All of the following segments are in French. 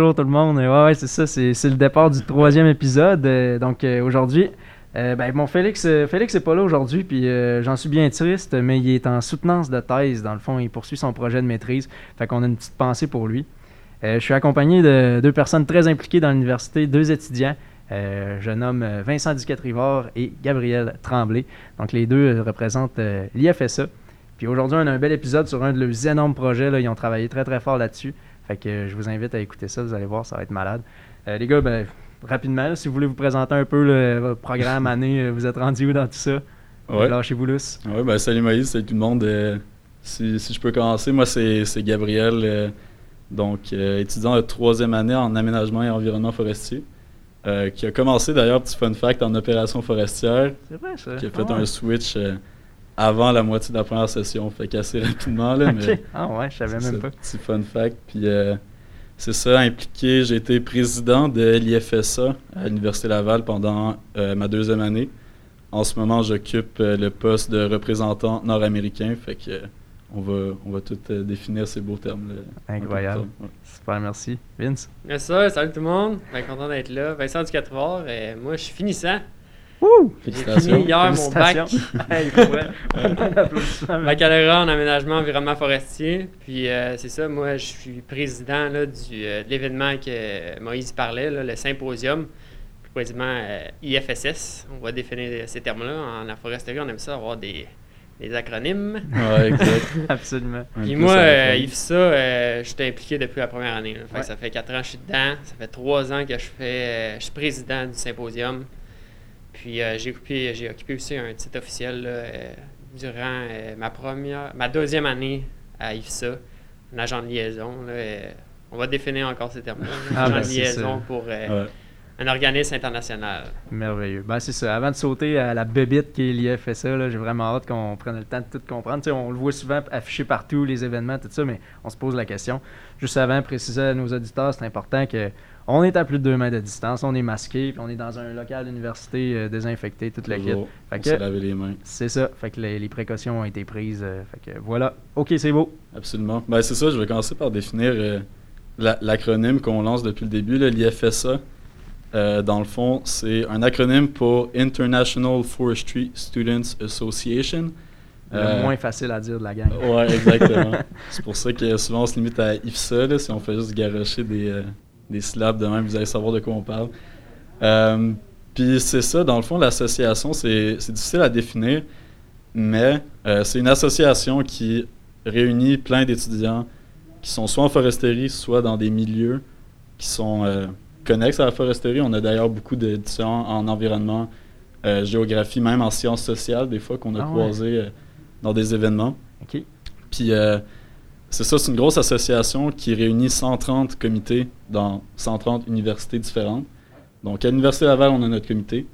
bonjour tout le monde. Ouais, c'est ça, c'est, le départ du troisième épisode. Euh, donc euh, aujourd'hui, euh, ben, bon, Félix, Félix n'est pas là aujourd'hui, puis j'en suis bien triste, mais il est en soutenance de thèse. Dans le fond, il poursuit son projet de maîtrise. Fait qu'on a une petite pensée pour lui. je suis accompagné de deux personnes très impliquées dans l'université, deux étudiants. je nomme Vincent Duquette-Rivard et Gabriel Tremblay. Donc les deux représentent l'IFSA. Puis aujourd'hui, on a un bel épisode sur un de leurs énormes projets. Ils ont travaillé très très fort là-dessus. Fait que je vous invite à écouter ça, vous allez voir, ça va être malade. Euh, les gars, ben, rapidement, si vous voulez vous présenter un peu le programme, année, euh, vous êtes rendu où dans tout ça? Ouais. Lâchez-vous lousse. Ouais, ben, salut Moïse, salut tout le monde. Euh, si, je peux commencer, moi c'est Gabriel, donc étudiant de troisième année en aménagement et environnement forestier. qui a commencé d'ailleurs, petit fun fact, en opération forestière. C'est vrai ça. Qui a fait ah un switch avant la moitié de la première session, fait qu'assez rapidement. Là, mais ah ouais, je savais même pas. Petit fun fact. Puis euh, c'est ça, impliqué. J'ai été président de l'IFSA à l'Université Laval pendant euh, ma deuxième année. En ce moment, j'occupe euh, le poste de représentant nord-américain. Fait que on va, on va tout définir ces beaux termes. Là, Incroyable. Super, merci. Vince? Merci, salut tout le monde. Bien content d'être là. Vincent Ducatrovard, et moi je suis finissant. J'ai fini hier mon bac. Baccalauréat en aménagement environnement forestier. Puis euh, c'est ça, moi je suis président là, du, euh, de l'événement que Moïse parlait, là, le symposium, plus précisément euh, IFSS. On va définir ces termes-là. En la foresterie, on aime ça avoir des, des acronymes. Oui, exact. Absolument. Puis moi, euh, IFSA, je suis impliqué depuis la première année. Ça fait quatre ans que je suis dedans. Ça fait trois ans que je fais, je suis président du symposium. Puis euh, j'ai occupé, j'ai occupé aussi un titre officiel euh, durant euh, ma première, ma deuxième année à IFSA, un agent de liaison. on va définir encore ces termes-là. Ah, agent ben, de liaison pour un organisme international. Merveilleux. Ben, c'est ça. Avant de sauter à la bébite qui est l'IFSA, j'ai vraiment hâte qu'on prenne le temps de tout comprendre. on le voit souvent affiché partout, les événements, tout ça, mais on se pose la question. Juste avant, préciser à nos auditeurs, c'est important que on est à plus de deux mètres de distance, on est masqué, puis on est dans un local d'université euh, désinfecté, toute la kit. Fait laver les mains. C'est ça. Fait que les, précautions ont été prises. Euh, fait que voilà. OK, c'est beau. Absolument. Ben, c'est ça, je vais commencer par définir euh, l'acronyme qu'on lance depuis le début, l'IFSA. dans le fond, c'est un acronyme pour International Forestry Students Association. Le moins facile à dire de la gang. Oui, exactement. c'est pour ça que souvent on se limite à IFSA, si on fait juste garocher des, des syllabes de même, vous allez savoir de quoi on parle. Euh, puis c'est ça, dans le fond, l'association, c'est difficile à définir, mais euh, c'est une association qui réunit plein d'étudiants qui sont soit en foresterie, soit dans des milieux qui sont euh, connexes à la foresterie. On a d'ailleurs beaucoup d'étudiants en environnement, géographie, même en sciences sociales, des fois qu'on a ah croisé dans des événements. OK. Puis c'est ça, c'est une grosse association qui réunit 130 comités dans 130 universités différentes. Donc, à l'Université Laval, on a notre comité.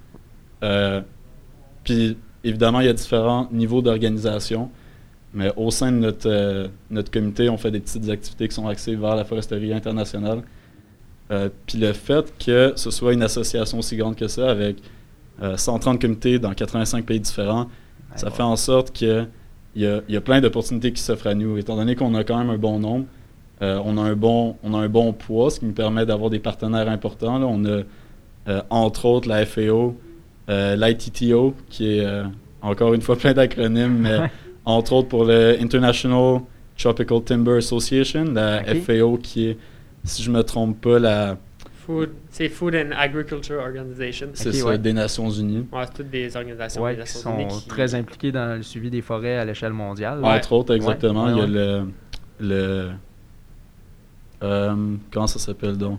Euh, puis, évidemment, il y a différents niveaux d'organisation. Mais au sein de notre, euh, notre comité, on fait des petites activités qui sont axées vers la foresterie internationale. Euh, puis le fait que ce soit une association aussi grande que ça, avec 130 comités dans 85 pays différents, ça fait en sorte que il y a, plein d'opportunités qui s'offrent à nous. Étant donné qu'on a quand même un bon nombre, euh, on, a un bon, on a un bon poids, ce qui nous permet d'avoir des partenaires importants. On a, euh, entre autres, la FAO, euh, l'ITTO, qui est encore une fois plein d'acronymes, mais entre autres pour le International Tropical Timber Association, la FAO qui est, si je ne me trompe pas, la c'est Food and Agriculture Organization. C'est ça, des Nations Unies. Ouais, c'est toutes des organisations des Nations qui sont très impliquées dans le suivi des forêts à l'échelle mondiale. Entre autres, exactement. Il y a le. le euh, comment ça s'appelle donc?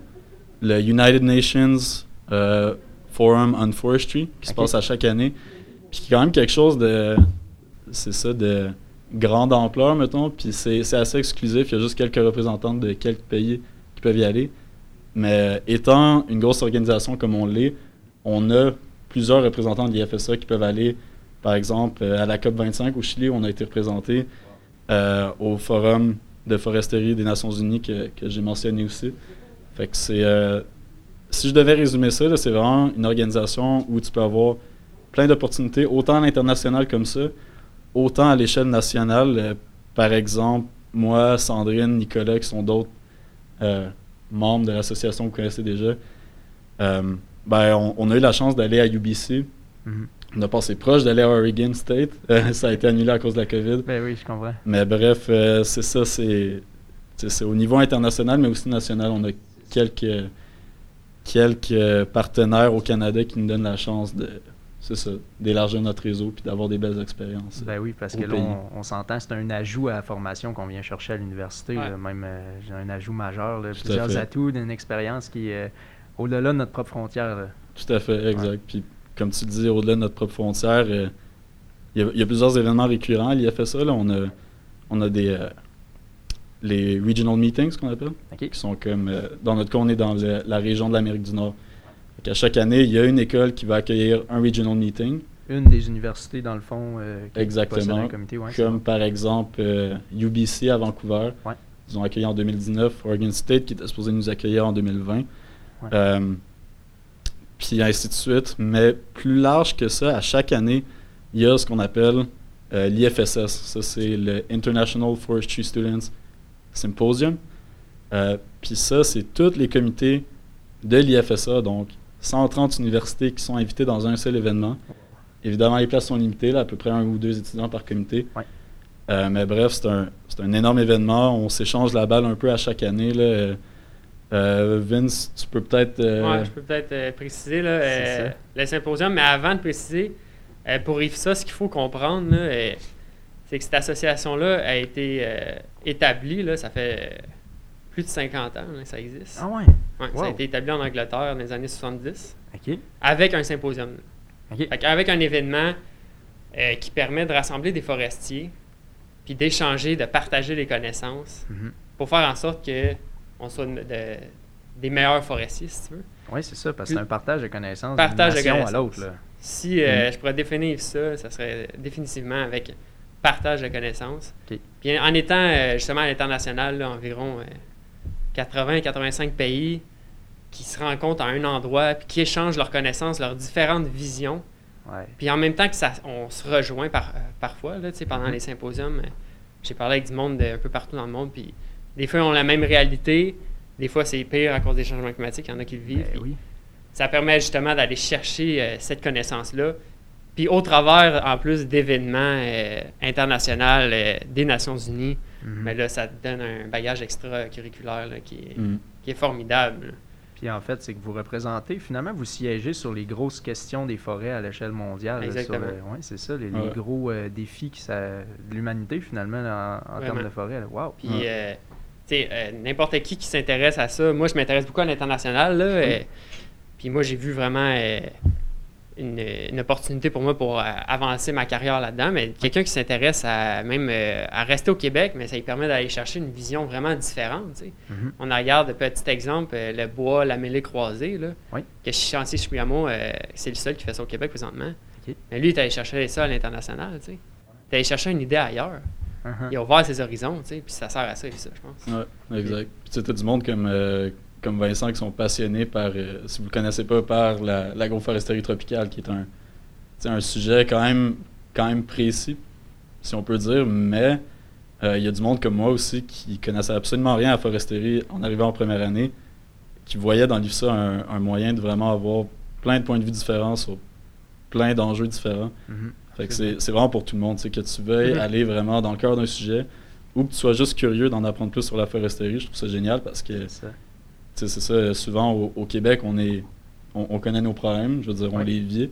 Le United Nations euh, Forum on Forestry, qui se passe à chaque année. Puis qui est quand même quelque chose de. C'est ça, de grande ampleur, mettons. Puis c'est assez exclusif. Il y a juste quelques représentants de quelques pays qui peuvent y aller. Mais étant une grosse organisation comme on l'est, on a plusieurs représentants de l'IFSA qui peuvent aller, par exemple, euh, à la COP25 au Chili, où on a été représenté euh, au Forum de foresterie des Nations Unies que, j'ai mentionné aussi. Fait que c'est. Euh, si je devais résumer ça, c'est vraiment une organisation où tu peux avoir plein d'opportunités, autant à l'international comme ça, autant à l'échelle nationale. par exemple, moi, Sandrine, Nicolas, qui sont d'autres membres de l'association que vous connaissez déjà, euh, ben, on, on, a eu la chance d'aller à UBC. Mhm. On a passé proche d'aller à Oregon State. Euh, ça a été annulé à cause de la COVID. Ben oui, je comprends. Mais bref, euh, c'est ça, c'est c'est au niveau international, mais aussi national. On a quelques, quelques partenaires au Canada qui nous donnent la chance de c'est ça, d'élargir notre réseau puis d'avoir des belles expériences. Ben oui, parce que là, on, on s'entend, c'est un ajout à la formation qu'on vient chercher à l'université. Ouais. Même euh, j'ai un ajout majeur, là, plusieurs fait. atouts d'une expérience qui est euh, au-delà de notre propre frontière. là. Tout à fait, exact. Puis comme tu le dis, au-delà de notre propre frontière, euh, il y, a- il y a plusieurs événements récurrents à l'IFSA. Là. On, a, on a des euh, les regional meetings qu'on appelle, OK? qui sont comme euh, dans notre cas, on est dans le- la région de l'Amérique du Nord. Qu'à chaque année, il y a une école qui va accueillir un regional meeting, Une des universités, dans le fond, euh, qui Exactement. un comité. Ouais, comme par exemple euh, UBC à Vancouver. Ouais. Ils ont accueilli en 2019, Oregon State qui était supposé nous accueillir en 2020. Ouais. Euh, puis ainsi de suite. Mais plus large que ça, à chaque année, il y a ce qu'on appelle euh, l'IFSS. Ça, c'est le International Forestry Students Symposium. Euh, puis ça, c'est tous les comités de l'IFSA, donc 130 universités qui sont invitées dans un seul événement. Évidemment, les places sont limitées, là, à peu près un ou deux étudiants par comité. Ouais. Euh, mais bref, c'est un, énorme événement. On s'échange la balle un peu à chaque année. Là. Euh, Vince, tu peux peut-être... euh, Ouais, je peux peut-être euh, préciser là, le symposium, mais avant de préciser, pour IFSA, ce qu'il faut comprendre, c'est que cette association-là a été établie, là, ça fait plus de 50 ans, ça existe. Ah ouais? Ouais, wow. Ça a été établi en Angleterre dans les années 70, OK. avec un symposium. Avec un événement euh, qui permet de rassembler des forestiers, puis d'échanger, de partager les connaissances, Mhm. pour faire en sorte que on soit de- de- des meilleurs forestiers, si tu veux. Oui, c'est ça, parce que c'est un partage de connaissances Partage de nation à connaissances. l'autre. Si euh, Mm. je pourrais définir ça, ça serait définitivement avec partage de connaissances. Puis en étant euh, justement à l'international, environ 80-85 pays qui se rencontrent à un endroit, puis qui échangent leurs connaissances, leurs différentes visions. Ouais. Puis en même temps que ça, on se rejoint par, euh, parfois, là, pendant Mhm. les symposiums. euh, J'ai parlé avec du monde de, un peu partout dans le monde, puis des fois, ils ont la même réalité. Des fois, c'est pire à cause des changements climatiques. Il y en a qui le vivent. Ben oui. ça permet justement d'aller chercher euh, cette connaissance-là. Puis au travers, en plus d'événements internationaux des Nations Unies, Mhm. mais là, ça te donne un bagage extra-curriculaire là, qui, est, mm. qui est formidable. Puis en fait, c'est que vous représentez, finalement, vous siégez sur les grosses questions des forêts à l'échelle mondiale. Exactement. euh, ouais, c'est ça, les, les Ouais. gros euh, défis qui ça, de l'humanité, finalement, là, en, en termes de forêt. là. Wow. Puis, Ouais. euh, tu sais, euh, n'importe qui qui s'intéresse à ça, moi, je m'intéresse beaucoup à l'international. là, euh, puis moi, j'ai vu vraiment euh, une, une opportunité pour moi pour euh, avancer ma carrière là-dedans. Mais quelqu'un qui s'intéresse à même euh, à rester au Québec, mais ça lui permet d'aller chercher une vision vraiment différente. tu sais. Mhm. On regarde, petit exemple, euh, le bois, la mêlée croisée, là, Oui. que Chantier Chipuyamo, euh, c'est le seul qui fait ça au Québec présentement. Mais lui, il est allé chercher ça à l'international. tu sais. Il est allé chercher une idée ailleurs. Mhm. Il a ouvert ses horizons, tu sais, puis ça sert à ça, ça je pense. Ouais, exact. Puis tu sais, t'as du monde comme, euh, comme Vincent qui sont passionnés par, euh, si vous ne le connaissez pas, par la- l'agroforesterie tropicale, qui est un, un sujet quand même, quand même précis, si on peut dire, mais euh, il y a du monde comme moi aussi qui connaissait absolument rien à la foresterie en arrivant en première année, qui voyait dans l'IFSA un, un moyen de vraiment avoir plein de points de vue différents sur plein d'enjeux différents. Que c'est vraiment pour tout le monde, que tu veuilles Mhm. aller vraiment dans le cœur d'un sujet ou que tu sois juste curieux d'en apprendre plus sur la foresterie. Je trouve ça génial parce que C'est ça. souvent au, au Québec, on est on, on connaît nos problèmes, je veux dire, on Ouais. les vit,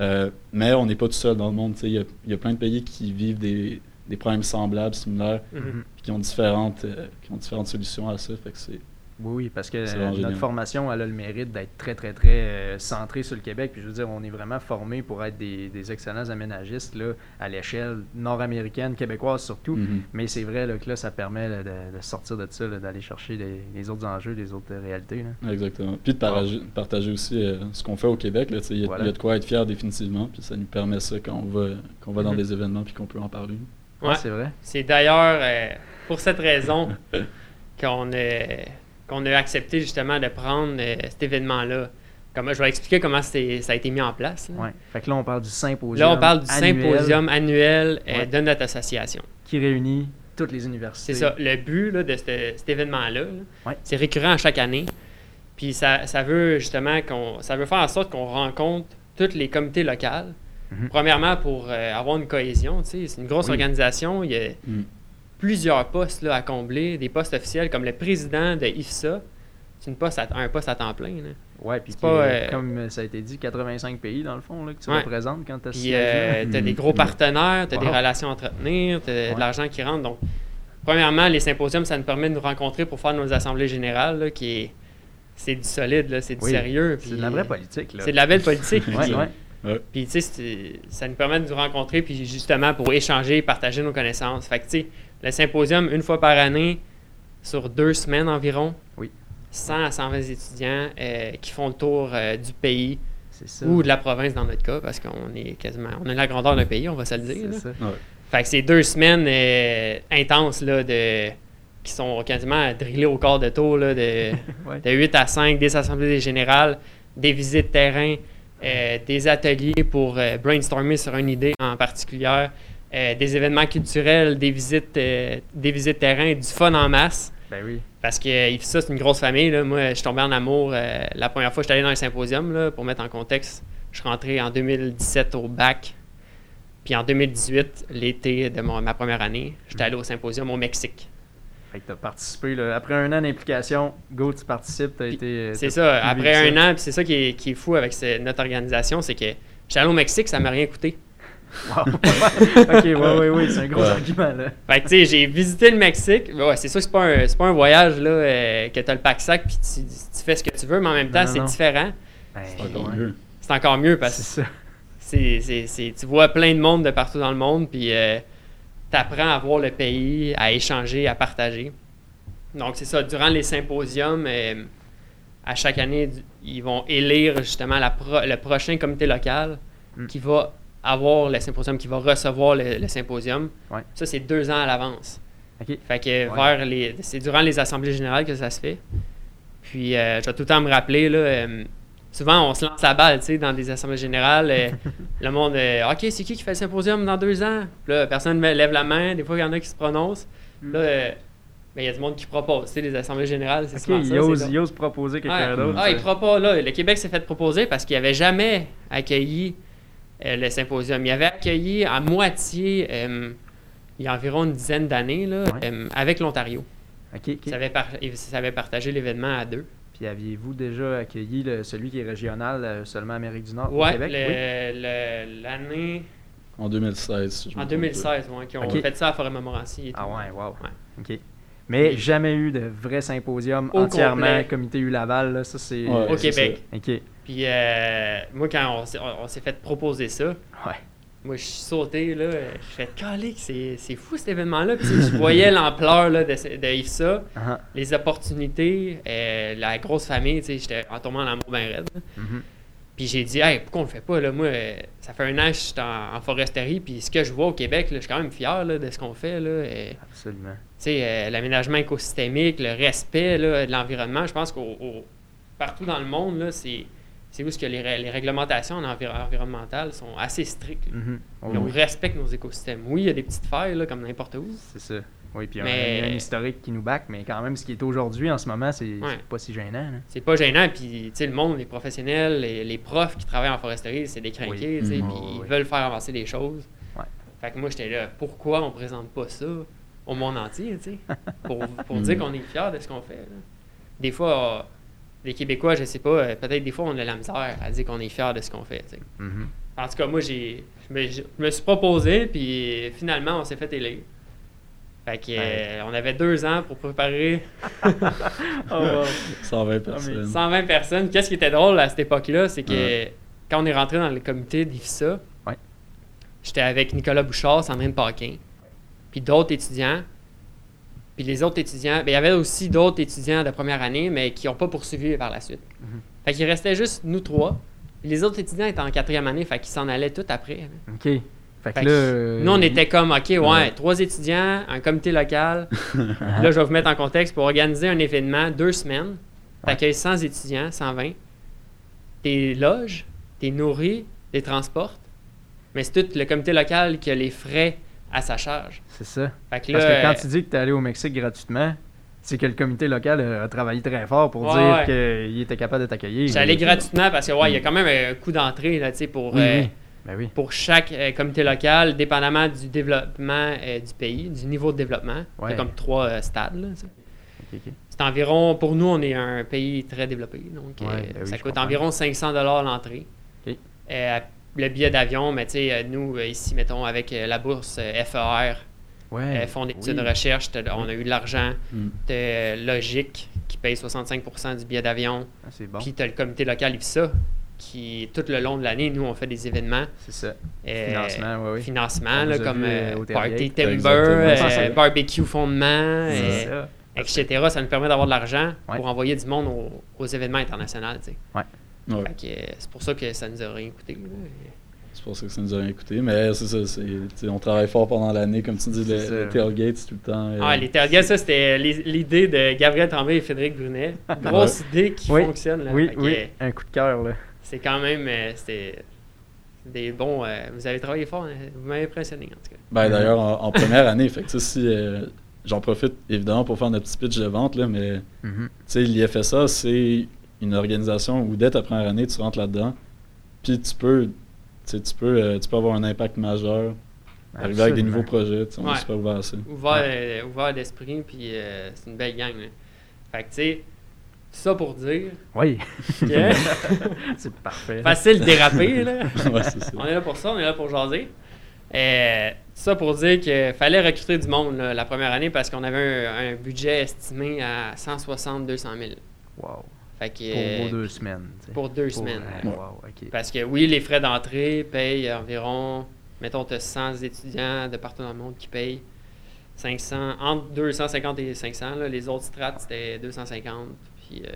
euh, mais on n'est pas tout seul dans le monde. Il y y a plein de pays qui vivent des, des problèmes semblables, similaires, puis qui ont différentes, euh, qui ont différentes solutions à ça. Fait que c'est Oui, oui, parce que euh, notre génial. formation, elle a le mérite d'être très, très, très euh, centrée sur le Québec. Puis je veux dire, on est vraiment formés pour être des, des excellents aménagistes là, à l'échelle nord-américaine, québécoise surtout. Mhm. Mais c'est vrai là, que là, ça permet là, de, de sortir de ça, d'aller chercher les, les autres enjeux, les autres euh, réalités. là. Exactement. Puis de partager, partager aussi euh, ce qu'on fait au Québec. Il y, a- Voilà. il y a de quoi être fier définitivement. Puis ça nous permet ça quand on va, quand on va dans Mhm. des événements puis qu'on peut en parler. Ouais, Ouais. c'est vrai. C'est d'ailleurs euh, pour cette raison qu'on a, qu'on a accepté justement de prendre euh, cet événement-là. Comme, je vais expliquer comment ça a été mis en place. là. Ouais. Fait que là, on parle du symposium. Là, on parle du annuel symposium annuel euh, Ouais. de notre association. Qui réunit toutes les universités. C'est ça. Le but là, de ce- cet événement-là, Ouais. c'est récurrent à chaque année. Puis ça, ça veut justement qu'on. Ça veut faire en sorte qu'on rencontre tous les comités locaux. Mhm. Premièrement, pour euh, avoir une cohésion. C'est une grosse Oui. organisation. Il y a Mm. Plusieurs postes là, à combler, des postes officiels comme le président de IFSA. C'est une poste à- un poste à temps plein. là. Ouais, puis euh, comme ça a été dit, 85 pays dans le fond là, que tu Ouais. représentes quand tu as Puis euh, t'as des gros partenaires, t'as des Wow. relations à entretenir, t'as Ouais. de l'argent qui rentre. Donc, premièrement, les symposiums, ça nous permet de nous rencontrer pour faire nos assemblées générales, là, qui est, c'est du solide, là, c'est du Oui. sérieux. C'est de la vraie politique. là. C'est de la belle politique. Ouais, puis- ouais. Puis, tu sais, ça nous permet de nous rencontrer, puis justement pour échanger, partager nos connaissances. Fait que, tu sais, le symposium, une fois par année, sur deux semaines environ, Oui. 100 à 120 étudiants euh, qui font le tour euh, du pays ça. ou de la province dans notre cas, parce qu'on est quasiment, on a la grandeur d'un pays, on va se le dire. C'est ça. Ouais. Fait que c'est deux semaines euh, intenses, là, de, qui sont quasiment drillées au corps de tour, là, de, Ouais. de 8 à 5, des assemblées générales, des visites terrain, euh, des ateliers pour brainstormer sur une idée en particulier, euh, des événements culturels, des visites, euh, des visites terrain, du fun en masse. Ben oui. Parce que euh, ça, c'est une grosse famille. Là. Moi, je suis tombé en amour euh, la première fois que je suis allé dans le symposium, là, pour mettre en contexte. Je suis rentré en 2017 au bac. Puis en 2018, l'été de mon- ma première année, j'étais allé au symposium au Mexique. Fait que tu as participé. Là. Après un an d'implication, go, tu participes. T'as été. C'est t'as ça, après un an, puis c'est ça qui est, qui est fou avec ce- notre organisation, c'est que j'étais allé au Mexique, ça m'a rien coûté. Wow. ok, ouais, ouais, ouais, c'est un gros Ouais. argument là. Fait que, tu sais, j'ai visité le Mexique. Ouais, c'est sûr que c'est pas un, c'est pas un voyage, là, euh, que t'as le pack-sac, puis tu, tu fais ce que tu veux, mais en même temps, non, c'est non. différent. Ben, C'est encore mieux. C'est encore mieux parce que C'est ça. C'est, c'est, c'est- tu vois plein de monde de partout dans le monde, puis tu apprends à voir le pays, à échanger, à partager. Donc, c'est ça. Durant les symposiums, euh, à chaque année, ils vont élire justement la pro- le prochain comité local Mm. qui va avoir le symposium, qui va recevoir le, le symposium. Ouais. Ça, c'est deux ans à l'avance. Fait que vers les, c'est durant les assemblées générales que ça se fait. Puis euh, je vais tout le temps me rappeler, là, euh, souvent on se lance la balle, tu sais, dans des assemblées générales. euh, le monde, euh, OK, c'est qui qui fait le symposium dans deux ans? Puis Là, personne ne lève la main, des fois il y en a qui se prononcent. Là, euh, ben, il y a du monde qui propose, tu sais, les assemblées générales, c'est Ok, souvent ça. il c'est ose, donc- il ose proposer quelqu'un Ouais. d'autre. Ah, là, le Québec s'est fait proposer parce qu'il n'avait jamais accueilli euh, le symposium. Il avait accueilli à moitié, euh, il y a environ une dizaine d'années, là, Ouais. euh, avec l'Ontario. Ok, ok. Ça avait, par- il savait partager l'événement à deux. Puis aviez-vous déjà accueilli le- celui qui est régional seulement Amérique du Nord au Ouais, Québec? le- le- l'année En 2016. si je en trompe 2016, ouais, qui ont fait ça à Forêt-Montmorency. et Ah tout. ouais, wow. Ouais. Ok. Mais Oui. jamais eu de vrai symposium Au entièrement complet. comité U-Laval, là, ça c'est... Ouais, Au c'est Québec. Ok, Puis euh, moi, quand on, s'est- on- on s'est fait proposer ça, ouais. moi, je suis sauté, là, je fais « Calique, c'est c'est fou cet événement-là! » Puis je voyais l'ampleur là, de, de IFSA, Ah, les opportunités, euh, la grosse famille, tu sais, j'étais en tombant en amour bien raide. Puis j'ai dit, hey, pourquoi on le fait pas? Là? Moi, euh, ça fait un an que je suis en, en foresterie, puis ce que je vois au Québec, là, je suis quand même fier là, de ce qu'on fait. Là, et, tu Absolument. sais, euh, l'aménagement écosystémique, le respect là, de l'environnement, je pense qu'au au- partout dans le monde, là, c'est, c'est ce que les, ré- les réglementations en enviro- environnementales sont assez strictes. Mhm. Oh, on oui, respecte nos écosystèmes. Oui, il y a des petites failles, là, comme n'importe où. c'est ça. Oui, puis Mais- il y a un historique qui nous back, mais quand même, ce qui est aujourd'hui en ce moment, c'est Ouais. pas si gênant. C'est pas gênant, puis tu sais, le monde, les professionnels, les, les profs qui travaillent en foresterie, c'est des crinqués, Mhm. puis Ouais, ils veulent faire avancer les choses. Ouais. Fait que moi, j'étais là, pourquoi on présente pas ça au monde entier, tu sais, pour, pour Mhm. dire qu'on est fiers de ce qu'on fait. là. Des fois, les Québécois, je sais pas, euh, peut-être des fois, on a la misère à dire qu'on est fiers de ce qu'on fait. Mhm. En tout cas, moi, j'ai, je me, je me suis proposé, puis finalement, on s'est fait élire. Fait que, euh, on avait deux ans pour préparer Oh, wow. 120 personnes. 120 personnes. Qu'est-ce qui était drôle à cette époque-là, c'est que quand on est rentré dans le comité d'IFSA, Ouais. j'étais avec Nicolas Bouchard, Sandrine Paquin, puis d'autres étudiants. Puis les autres étudiants, ben, il y avait aussi d'autres étudiants de première année, mais qui n'ont pas poursuivi par la suite. Mhm. Fait qu'il restait juste nous trois. Puis les autres étudiants étaient en quatrième année, fait qu'ils s'en allaient tout après. là. Ok. Fait que Fait que là. euh, nous, on était comme, OK, ouais, Ouais. trois étudiants, un comité local. Là, je vais vous mettre en contexte pour organiser un événement, deux semaines. T'accueilles 100 étudiants, 120. T'es loges, t'es nourri, t'es transportes. Mais c'est tout le comité local qui a les frais à sa charge. C'est ça. Fait que Parce que quand euh, tu dis que tu es allé au Mexique gratuitement, c'est que le comité local a travaillé très fort pour Ouais, dire ouais. qu'il était capable de t'accueillir. J'allais gratuitement parce que ouais, il y a quand même un coût d'entrée là, pour, Oui, euh, oui. Ben oui. pour chaque euh, comité local, dépendamment du développement euh, du pays, du niveau de développement. Il y a comme trois stades. là. C'est environ, pour nous, on est un pays très développé. Donc, ben ça coûte environ 500 l'entrée. Le billet d'avion, mais tu sais, euh, nous, euh, ici, mettons, avec euh, la bourse FER, Ouais. Fonds d'études oui. de recherche, on a eu de l'argent. Mm. Euh, Logique, qui paye 65% du billet d'avion. Ah, c'est bon. Puis t'as le comité local IFSA, qui, tout le long de l'année, nous, on fait des événements. C'est ça. euh, Financement, oui, oui. Financement, là, comme euh, Party. Timber, euh, barbecue fondement, ça. etc. Ça nous permet d'avoir de l'argent Ouais. pour envoyer du monde aux, aux événements internationaux. tu sais. Ouais. Fait que, euh, c'est pour ça que ça nous a rien coûté. là. C'est pour ça que ça nous a rien coûté. Mais c'est ça, on travaille fort pendant l'année. Comme tu dis, le, le tailgate, tout le temps. euh, Ah, les tailgates, ça, c'était l'idée de Gabriel Tremblay et Frédéric Brunet. Grosse idée qui Oui. fonctionne. Là. Oui, que, oui. euh, Un coup de cœur, là. C'est quand même. euh, C'était des bons. euh, vous avez travaillé fort. hein. Vous m'avez impressionné, en tout cas. Ben, d'ailleurs, en, en première année, fait que, si, euh, j'en profite évidemment pour faire notre petit pitch de vente, là, mais tu sais, l'IFSA, c'est une organisation où dès ta première année, tu rentres là-dedans, puis tu peux, tu peux, euh, tu peux avoir un impact majeur, arriver avec des nouveaux projets, on Ouais. est super ouvert à ça. Ouvert, Ouais. euh, ouvert d'esprit, puis euh, c'est une belle gang. là. Fait que, tu sais, ça pour dire Oui, que. c'est parfait. facile de déraper, là. ouais, c'est ça. On est là pour ça, on est là pour jaser. Euh, ça pour dire qu'il fallait recruter du monde là, la première année parce qu'on avait un, un budget estimé à 160-200 000. Wow. Fait que, Pour euh, vos deux semaines. pour deux Pour- semaines. Wow. Parce que oui, les frais d'entrée payent environ, mettons, tu as 100 étudiants de partout dans le monde qui payent 500, entre 250 et 500. là. Les autres strates, c'était 250, puis euh,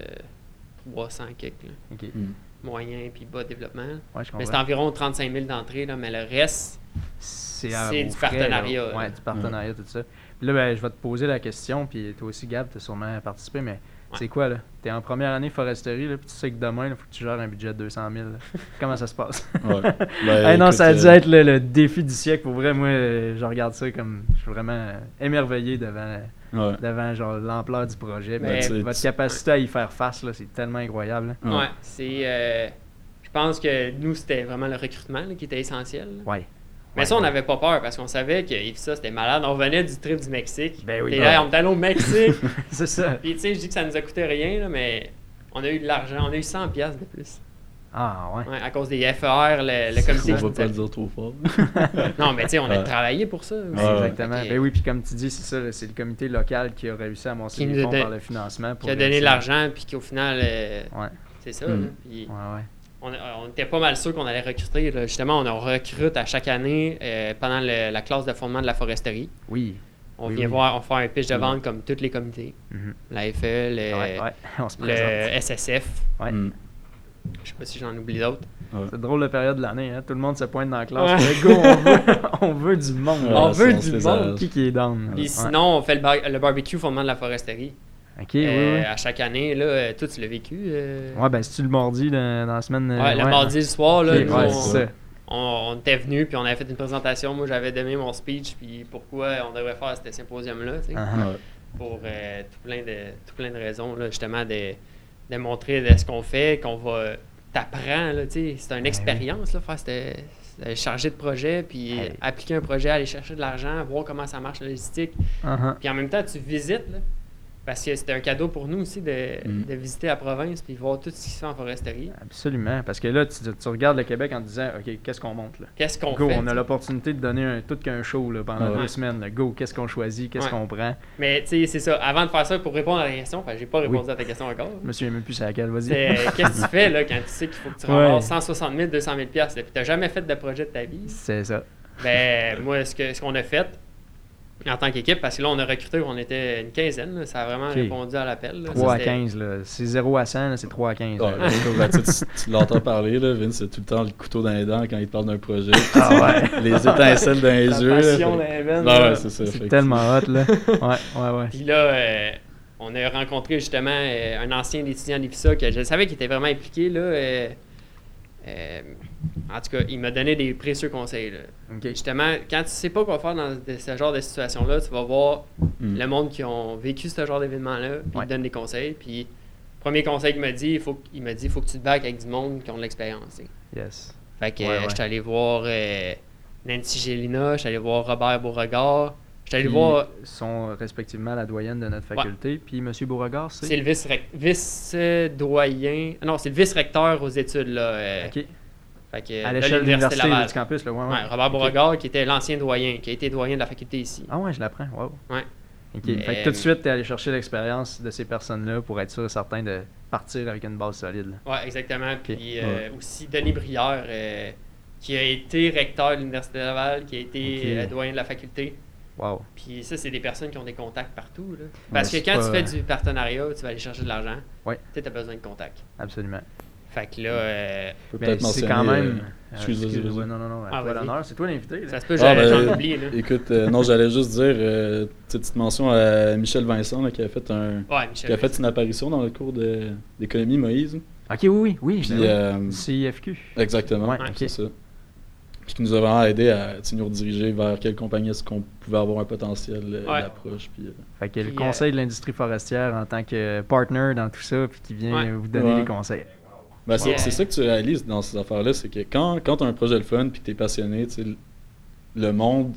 300 quelques. Mm. moyen, puis bas développement. Ouais, Mais c'est environ 35 000 d'entrée, là, mais le reste, C'est du frais, partenariat. Ouais, du partenariat, tout ça. Puis là, ben, je vais te poser la question, puis toi aussi, Gab, tu as sûrement participé, mais c'est quoi, là? Tu es en première année foresterie, là, puis tu sais que demain, il faut que tu gères un budget de 200 000. là. Comment ça se passe? Ouais. Ben, non, écoute, ça a dû euh, être le, le défi du siècle. Pour vrai, moi, je regarde ça comme. Je suis vraiment euh, émerveillé devant, Ouais. devant genre l'ampleur du projet. Mais- Ben, votre capacité à y faire face, là, c'est tellement incroyable. là. Ouais. ouais, c'est. euh, je pense que nous, c'était vraiment le recrutement là, qui était essentiel. là. Ouais. Mais Ouais, ça, on n'avait pas peur parce qu'on savait que ça, c'était malade. On venait du trip du Mexique. Ben oui. Et Ouais. là, on était allé au Mexique. c'est ça. Puis, tu sais, je dis que ça nous a coûté rien, là, mais on a eu de l'argent. On a eu 100$ piastres de plus. Ah, ouais. Ouais, à cause des FER, le, le comité. On va pas le dire trop fort. Non, mais tu sais, on a travaillé pour ça. aussi. Exactement. Ben oui, puis comme tu dis, c'est ça, c'est le comité local qui a réussi à amasser Qui les nous a fonds par le financement. Pour qui a donné l'argent, puis qu'au final, euh, Ouais, c'est ça. Mm. là. Puis ouais, ouais. On, on était pas mal sûr qu'on allait recruter. là. Justement, on en recrute à chaque année euh, pendant le- la classe de fondement de la foresterie. Oui. On Oui, vient oui. voir, on fait un pitch de Mm. vente comme tous les comités. Mhm. La FE, le, ouais, ouais. SSF. Ouais. Mm. Je sais pas si j'en oublie d'autres. Ouais. C'est drôle la période de l'année, hein? Tout le monde se pointe dans la classe. Ouais. Fait, Go, on veut, on veut du monde. Ouais, On veut du monde. Qui qui est down? Puis Ouais. sinon, on fait le, bar- le barbecue fondement de la foresterie. Euh, oui. À chaque année, là, euh, toi, tu l'as vécu. euh, Ouais, ben si tu le mardi dans, dans la semaine. euh, ouais, le mardi le soir, là, nous, ouais, on, c'est ça. on, on était venus, puis on avait fait une présentation. Moi, j'avais donné mon speech, puis pourquoi on devrait faire ce symposium-là, tu sais, Ah, pour euh, tout, plein de, tout plein de raisons, là, justement, de, de montrer de ce qu'on fait, qu'on va t'apprends, là, tu sais, c'est une oui. expérience, là, faire cette, chargé de projet, puis Hey. appliquer un projet, aller chercher de l'argent, voir comment ça marche la logistique, ah, ah. puis en même temps, tu visites, là, parce que c'était un cadeau pour nous aussi de, Mm. de visiter la province, puis voir tout ce qui se fait en foresterie. Absolument. Parce que là, tu, tu regardes le Québec en te disant, OK, qu'est-ce qu'on monte là? Qu'est-ce qu'on Go, fait? on a tu l'opportunité de donner un, tout qu'un show là, pendant Ouais. deux semaines. là. Go, qu'est-ce qu'on choisit, qu'est-ce Ouais. qu'on prend? Mais tu sais, c'est ça. Avant de faire ça, pour répondre à la question, j'ai pas répondu Oui. à ta question encore. Je me souviens même plus c'est laquelle, vas-y. Qu'est-ce que tu fais là, quand tu sais qu'il faut que tu Ouais. ramasses 160 000, 200 000 piastres, là, puis t'as jamais fait de projet de ta vie? C'est ça. Ben, moi, ce que ce qu'on a fait en tant qu'équipe, parce que là, on a recruté, on était une quinzaine, là, ça a vraiment répondu à l'appel. là. 3 Ça, à c'était- 15, là. C'est 0 à 100, là, c'est 3 à 15. Ouais, là. je trouve, là, tu, tu- l'entends parler, là, Vince, c'est tout le temps le couteau dans les dents quand il te parle d'un projet. Ah ouais. les étincelles dans les La yeux. là, passion fait- dans les veines, Ah là. ouais, c'est ça, tellement hot, là. Ouais, ouais, ouais. Puis là, euh, on a rencontré justement euh, un ancien étudiant d'IFSA que je savais qu'il était vraiment impliqué. Là, euh, Euh, en tout cas, il m'a donné des précieux conseils. là. Justement, quand tu sais pas quoi faire dans de- ce genre de situation-là, tu vas voir Mm. le monde qui ont vécu ce genre d'événement-là, puis Ouais. il te donne des conseils. Puis, premier conseil qu'il m'a dit, il faut, il m'a dit, il faut que tu te baques avec du monde qui ont de l'expérience. Yes. Fait que Ouais, euh, ouais. j'étais allé voir euh, Nancy Gélina, j'étais allé voir Robert Beauregard, Puis, voir. sont respectivement la doyenne de notre faculté. Puis M. Beauregard, c'est? C'est le vice- vice-doyen. non, c'est le vice-recteur aux études. Là, euh, OK. fait que, À l'échelle de l'université du campus, là. Ouais, ouais. Ouais, Robert OK. Beauregard, qui était l'ancien doyen, qui a été doyen de la faculté ici. Ah ouais, je l'apprends. Wow. Ouais. OK. Mais- Fait que tout de suite, tu es allé chercher l'expérience de ces personnes-là pour être sûr et certain de partir avec une base solide. Ouais, exactement. Puis euh, aussi Denis Brière, euh, qui a été recteur de l'Université de Laval, qui a été euh, doyen de la faculté. Wow. Puis ça, c'est des personnes qui ont des contacts partout. Là. Parce Ouais, que quand pas- tu fais du partenariat, tu vas aller chercher de l'argent. Ouais. Tu sais, as besoin de contacts. Absolument. Fait que là, euh, Mais peut-être c'est mentionner. quand même. euh, euh, excuse, vas-y, excuse- vas-y. ouais, non, non, non. À Ah, toi l'honneur. C'est toi l'invité. là. ça se peut, Ah, j'en ben, j'en oublie. Là. Écoute, euh, non, j'allais juste dire, euh, petite petite mention à Michel Vincent là, qui a fait un, Ouais, qui a fait une apparition dans le cours de- d'économie Moïse. Ok, oui, oui. Oui, Puis, ben oui. euh, CIFQ. exactement, Ouais, c'est ça. Puis qui nous a vraiment aidé à nous rediriger vers quelle compagnie est-ce qu'on pouvait avoir un potentiel euh, Ouais. d'approche. Puis, euh, Fait que le Puis, conseil de l'industrie forestière en tant que partner dans tout ça, puis qui vient Ouais. euh, vous donner Ouais. des conseils. Ben, c'est Ouais. c'est ça que tu réalises dans ces affaires-là, c'est que quand, quand tu as un projet de fun puis que tu es passionné, tu sais, le- le monde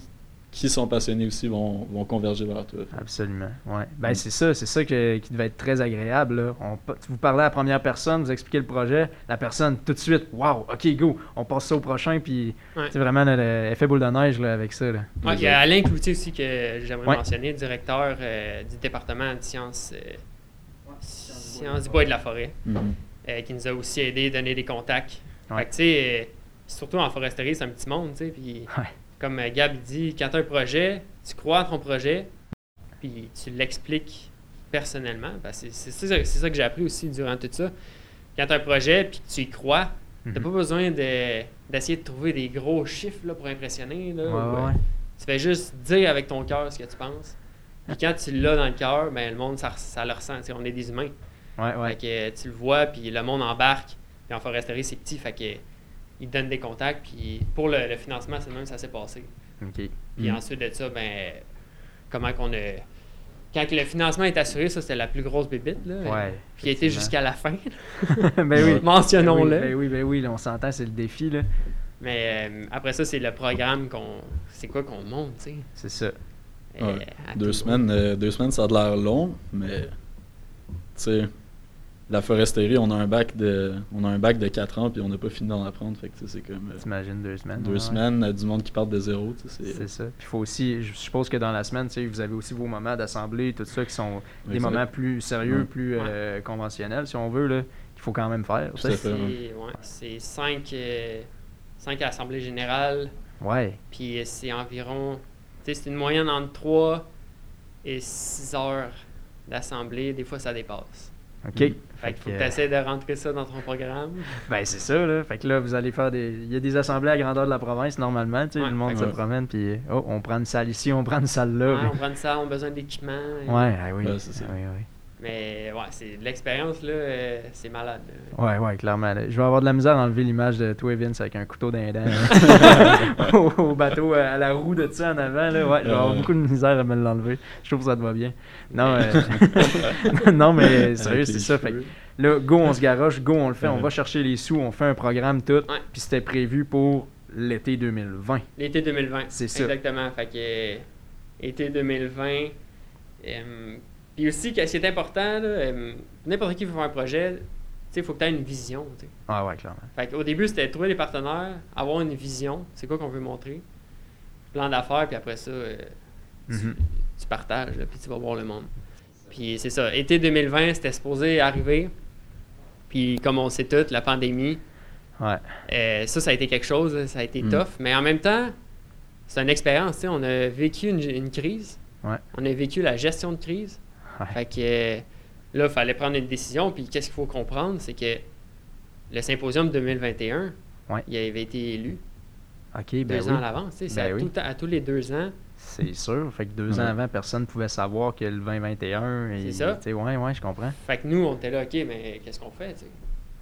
qui sont passionnés aussi vont, vont converger vers toi. Absolument. Ouais. Ben Mm. c'est ça, c'est ça que- qui devait être très agréable. Là. On, vous parlez à la première personne, vous expliquez le projet, la personne tout de suite, wow, ok go, on passe ça au prochain, puis Ouais. c'est vraiment là, l'effet boule de neige là, avec ça. Là. Ouais, il y a Alain Cloutier aussi que j'aimerais Ouais. mentionner, directeur euh, du département de sciences, euh, sciences du bois et de la forêt, Mhm. euh, qui nous a aussi aidé, donné des contacts. Ouais. Fait que, tu sais, euh, surtout en foresterie, c'est un petit monde, tu sais, puis Ouais. Comme euh, Gab dit, quand tu as un projet, tu crois en ton projet, puis tu l'expliques personnellement. Ben, c'est ça, que j'ai appris aussi durant tout ça. Quand tu as un projet, puis que tu y crois, Mhm. T'as pas besoin de- d'essayer de, trouver des gros chiffres là, pour impressionner. Là, Ouais, ou, ouais, euh. Tu fais juste dire avec ton cœur ce que tu penses. Puis quand tu l'as dans le cœur, ben, le monde, ça, ça le ressent. Tu on est des humains. Ouais, ouais. Fait que euh, tu le vois, puis le monde embarque. Puis en foresterie, c'est petit. Fait que ils donnent des contacts. Puis pour le, le financement, c'est le même, ça s'est passé. Ok. Puis Mhm. ensuite de ça, ben, comment qu'on a. Quand que le financement est assuré, ça, c'était la plus grosse bébite. Là, Ouais, Puis il a été effectivement. jusqu'à la fin. ben oui. Mentionnons-le. Ben oui, ben oui, ben on s'entend, c'est le défi, là. Mais euh, après ça, c'est le programme qu'on. C'est quoi qu'on monte, tu sais. C'est ça. Euh, Ouais. Deux semaines, euh, deux semaines, ça a de l'air long, mais tu sais, la foresterie, on a un bac de, on a un bac de 4 ans puis on n'a pas fini d'en apprendre, fait que c'est comme euh, T'imagines deux semaines. deux ouais, semaines, euh, du monde qui part de zéro, tu sais, C'est ça. Puis il faut aussi, je suppose que dans la semaine, tu sais, vous avez aussi vos moments d'assemblée, tout ça, qui sont des Exact. moments plus sérieux, Ouais. plus euh, conventionnels, si on veut, là, qu'il faut quand même faire. C'est ouais, c'est cinq, euh, cinq assemblées générales, Ouais. puis c'est environ. Tu sais, c'est une moyenne entre 3 et 6 heures d'assemblée. Des fois, ça dépasse. OK. Mm. Fait qu'il faut que que, tu essaies de rentrer ça dans ton programme. Ben, c'est ça, là. Fait que là, vous allez faire des. Il y a des assemblées à grandeur de la province, normalement, tu sais. Ouais. le monde se Ouais. promène, puis oh, on prend une salle ici, on prend une salle là. Ouais, puis- on prend ça, on a besoin d'équipement. Ouais, ah oui. Ouais, c'est ça. Ah oui, oui. Mais ouais, c'est de l'expérience, là, euh, c'est malade. là. Ouais, ouais, clairement. là. Je vais avoir de la misère à enlever l'image de toi, Vince, avec un couteau d'un dent au, au bateau, euh, à la roue de ça en avant. Là. Ouais, je vais avoir beaucoup de misère à me l'enlever. Je trouve que ça te va bien. Non, euh, non mais sérieux, c'est ça. Fait là, go, on se garoche, go, on le fait, on va chercher les sous, on fait un programme, tout. Ouais. Puis c'était prévu pour l'été 2020. L'été 2020. C'est ça. Exactement. Fait que euh, été 2020. Puis aussi, ce qui est important, euh, n'importe qui veut faire un projet, il faut que tu aies une vision. Ah ouais, clairement. Fait qu'au début, c'était trouver des partenaires, avoir une vision, c'est quoi qu'on veut montrer, plan d'affaires, puis après ça, euh, tu, Mhm. tu partages, là, puis tu vas voir le monde. Puis c'est ça, été 2020, c'était supposé arriver. Puis comme on sait tous, la pandémie, Ouais. euh, ça, ça a été quelque chose, ça a été Mm. tough. Mais en même temps, c'est une expérience. On a vécu une, une crise. Ouais. On a vécu la gestion de crise. Ouais. Fait que euh, là, il fallait prendre une décision. Puis qu'est-ce qu'il faut comprendre, c'est que le symposium 2021, Ouais. il avait été élu ben deux oui. ans à l'avance. Ben à, oui. à tous les deux ans. C'est sûr. Fait que deux Ouais. ans avant, personne ne pouvait savoir que le 2021. C'est ça. Ouais, ouais, je comprends. Fait que nous, on était là, OK, mais qu'est-ce qu'on fait?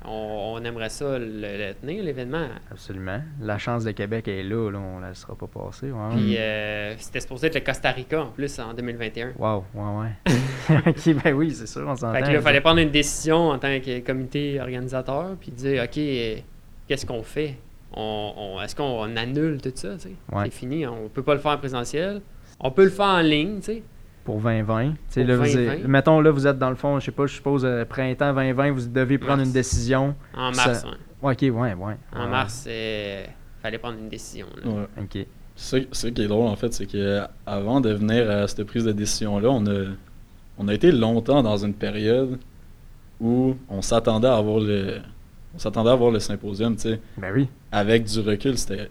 On, on aimerait ça le, le tenir, l'événement. Absolument. La chance de Québec est là, là on la laissera pas passer. Ouais, Puis euh, c'était supposé être le Costa Rica en plus en 2021. Wow, ouais, ouais. ok, ben oui, c'est sûr, on s'entend. Fait que là, il fallait prendre une décision en tant que comité organisateur, puis dire, OK, qu'est-ce qu'on fait? On, on- Est-ce qu'on annule tout ça? Ouais. C'est fini, on peut pas le faire en présentiel. On peut le faire en ligne, tu sais. Pour 2020. Tu sais, Pour là, vous 2020. êtes- mettons, là, vous êtes dans le fond, je sais pas, je suppose, euh, printemps 2020, vous devez prendre Mars. une décision. En mars, Ça- ouais. Ouais, ok, ouais, ouais. En ouais. mars, il fallait prendre une décision. là. Ouais. Ok. Ça, ça qui est drôle, en fait, c'est que avant de venir à cette prise de décision-là, on a, on a été longtemps dans une période où on s'attendait à avoir le, on s'attendait à avoir le symposium, tu sais. Ben oui. Avec du recul, c'était,